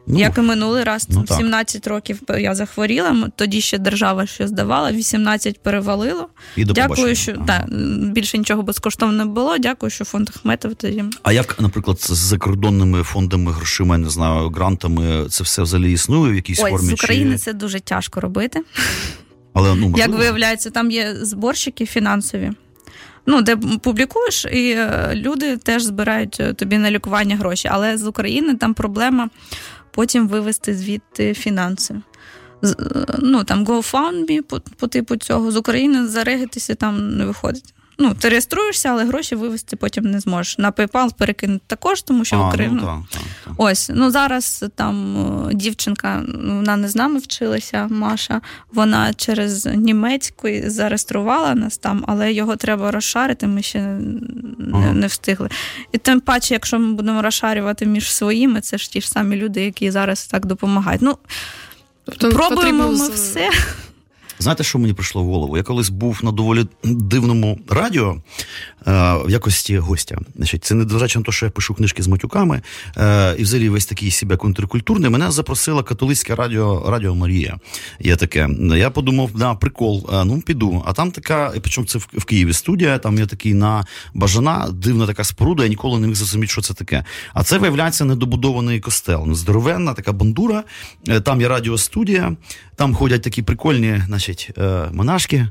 Ну, Як і минулий раз, ну там, так. 17 років я захворіла, тоді ще держава щось давала, 18 перевалило. і до Дякую, що Ага. та, більше нічого безкоштовно не було. Дякую, що фонд Ахметов тоді. А як, наприклад, з закордонними фондами, грошима, я не знаю, грантами, це все взагалі існує в якійсь Ой, формі? з України чи... це дуже тяжко робити. Але, ну, Як виявляється, там є зборщики фінансові. Ну, де публікуєш, і е, люди теж збирають е, тобі на лікування гроші. Але з України там проблема потім вивести звідти фінанси. З- е, Ну, там GoFundMe по, по типу цього. З України зарегитися там не виходить. Ну, ти реєструєшся, але гроші вивести потім не зможеш. На PayPal перекинути також, тому що в Україну. ну, так, так, так. Ось, ну зараз там е, дівчинка, ну, вона не з нами вчилася, Маша. Вона через німецьку зареєструвала нас там, але його треба розшарити. Ми ще не, не встигли. І тим паче, якщо ми будемо розшарювати між своїми, це ж ті ж самі люди, які зараз так допомагають. Ну, Тобто пробуємо потрібно ми з- все. Знаєте, що мені прийшло в голову? Я колись був на доволі дивному радіо е, в якості гостя. Значить, це не на те, що я пишу книжки з матюками, е, і взагалі весь такий себе контркультурний. Мене запросила католицьке радіо Радіо Марія. Є таке. Я подумав, да, прикол, е, ну піду. А там така, і причому це в, в Києві студія, там є такий на бажана, дивна така споруда, я ніколи не міг зрозуміти, що це таке. А це виявляється недобудований костел. Здоровенна така бандура. Е, Там є радіостудія, там ходять такі прикольні, значить, е, монашки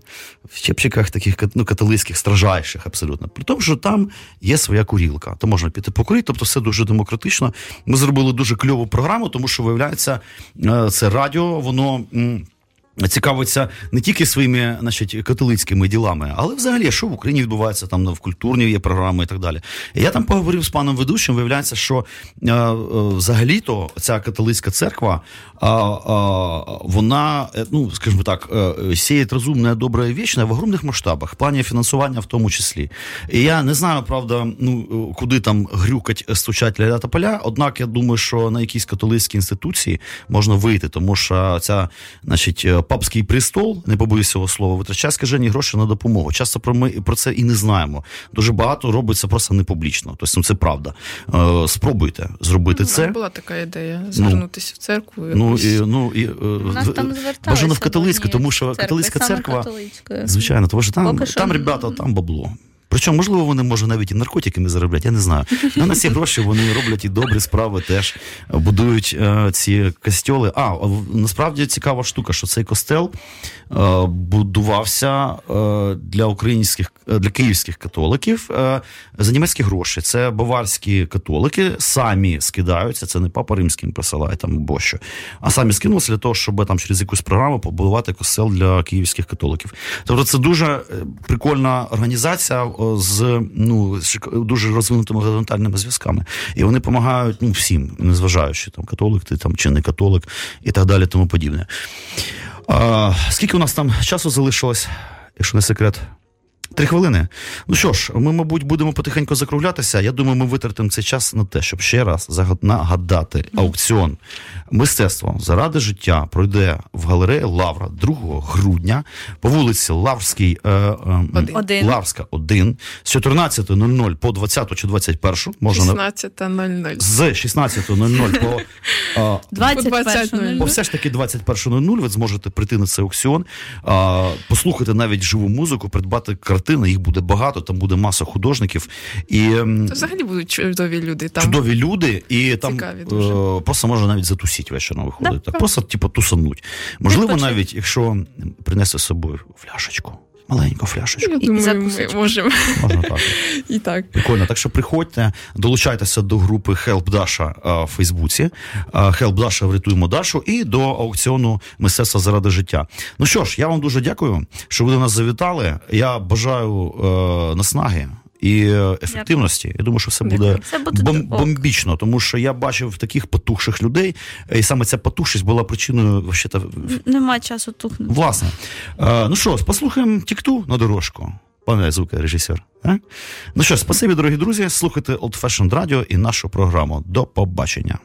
в чепчиках таких ну, католицьких, стражайших абсолютно. При тому, що там є своя курілка. То можна піти покурити, тобто все дуже демократично. Ми зробили дуже кльову програму, тому що виявляється, е, це радіо, воно. Цікавиться не тільки своїми значить, католицькими ділами, але взагалі, що в Україні відбувається там в культурні є програми і так далі. Я там поговорив з паном ведучим. Виявляється, що е, е, взагалі-то ця католицька церква, е, е, вона, е, ну скажімо так, е, сіє розумне, добре вічне в огромних масштабах, в плані фінансування в тому числі. І я не знаю, правда, ну куди там грюкать, стучать ля та поля. Однак я думаю, що на якісь католицькі інституції можна вийти, тому що ця, значить, папський престол, не побоюсь цього слова, витрачає скажені гроші на допомогу. Часто про ми про це і не знаємо. Дуже багато робиться просто не публічно. Тобто ну, це правда. Е, спробуйте зробити Ну, це. Була така ідея звернутися в церкву. Ну і ну і е, Нас в- там бажано в католицьку, тому що католицька церква, звичайно, тому що там, Поки що- там ребята, там бабло. Причому, можливо, вони може навіть і наркотиками зароблять, я не знаю. Ну, на ці гроші вони роблять і добрі справи, теж будують е, ці костьоли. А насправді цікава штука, що цей костел е, будувався е, для українських е, для київських католиків е, за німецькі гроші. Це баварські католики самі скидаються. Це не папа римський їм присилає там або що, а самі скинулися для того, щоб там через якусь програму побудувати костел для київських католиків. Тобто, це дуже е, прикольна організація з ну з дуже розвинутими горизонтальними зв'язками. І вони допомагають ну всім, незважаючи там католик, ти там чи не католик, і так далі, тому подібне. А, скільки у нас там часу залишилось, якщо не секрет? Три хвилини. Ну що ж, ми, мабуть, будемо потихеньку закруглятися. Я думаю, ми витратимо цей час на те, щоб ще раз нагадати аукціон мистецтво заради життя пройде в галереї Лавра 2 грудня по вулиці Лаврській е, е, Один. Лаврська 1 з 14.00 по 20 чи 21 можна на- 16.00. з 16.00 по е, 21 Бо все ж таки 21.00 ви зможете прийти на цей аукціон, послухати навіть живу музику, придбати картини, їх буде багато, там буде маса художників і м, взагалі будуть чудові люди там. чудові люди, і там дуже. е, просто можна навіть затусіть вечором виходити. Да, просто типу тусануть. Можливо, навіть якщо принесе з собою фляшечку. Маленьку фляшечку. Я І думаю, ми закусочку. можемо Можна так. і так. Прикольно. Так що приходьте, долучайтеся до групи Help Dasha в Фейсбуці. А, Help Dasha врятуємо Дашу і до аукціону мистецтва заради життя. Ну що ж, я вам дуже дякую, що ви до нас завітали. Я бажаю е, наснаги. І ефективності, я думаю, що все буде, буде бом- бомбічно, тому що я бачив таких потухших людей, і саме ця потухшість була причиною вообще-то, Нема часу тухнути. Власне. Ну що, послухаємо тікту на дорожку, пане звукорежисер. Е? Ну що, спасибі, дорогі друзі. Слухайте Old Fashioned Radio і нашу програму. До побачення.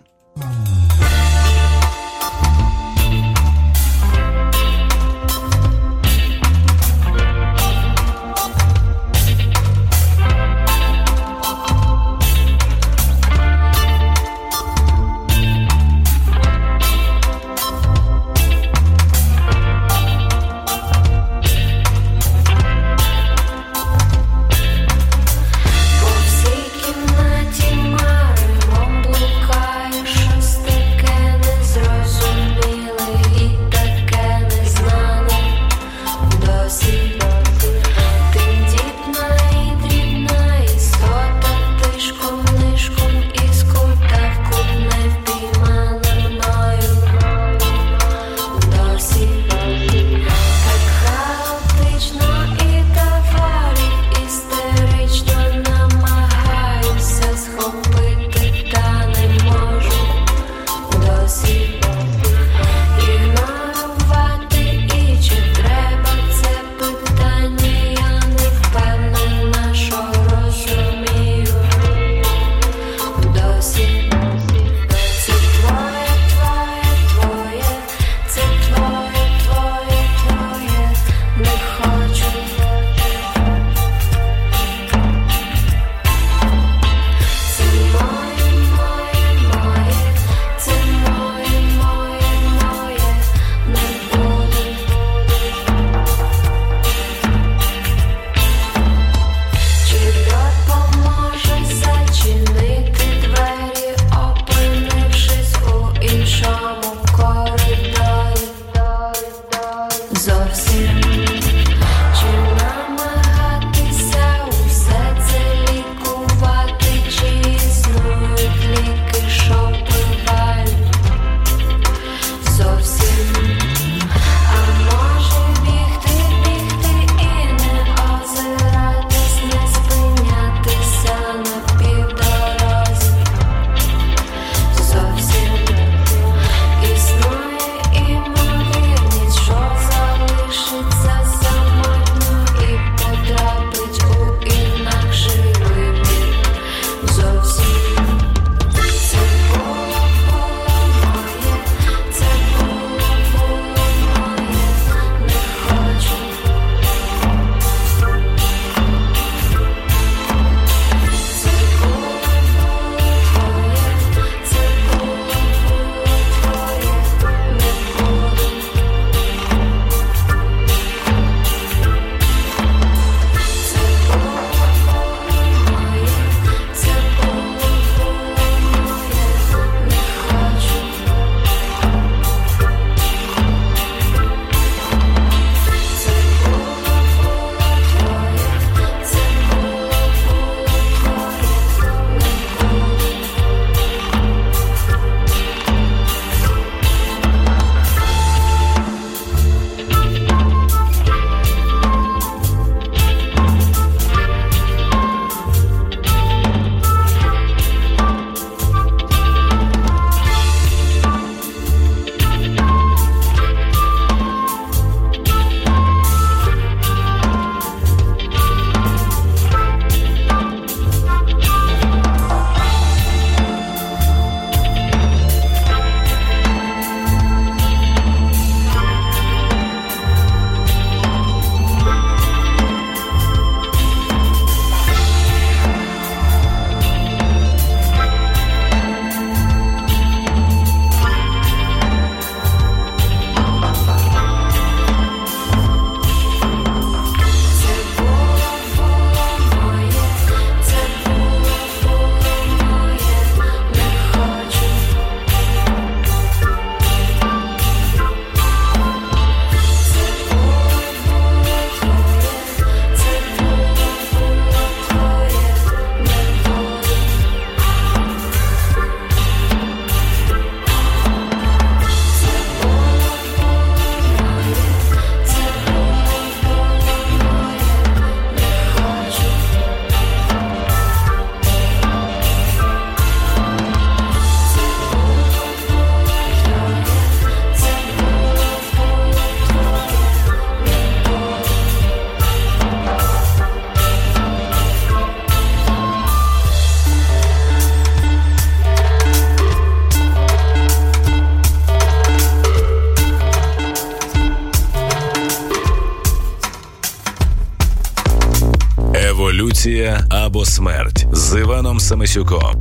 Смерть з Іваном Самисюком.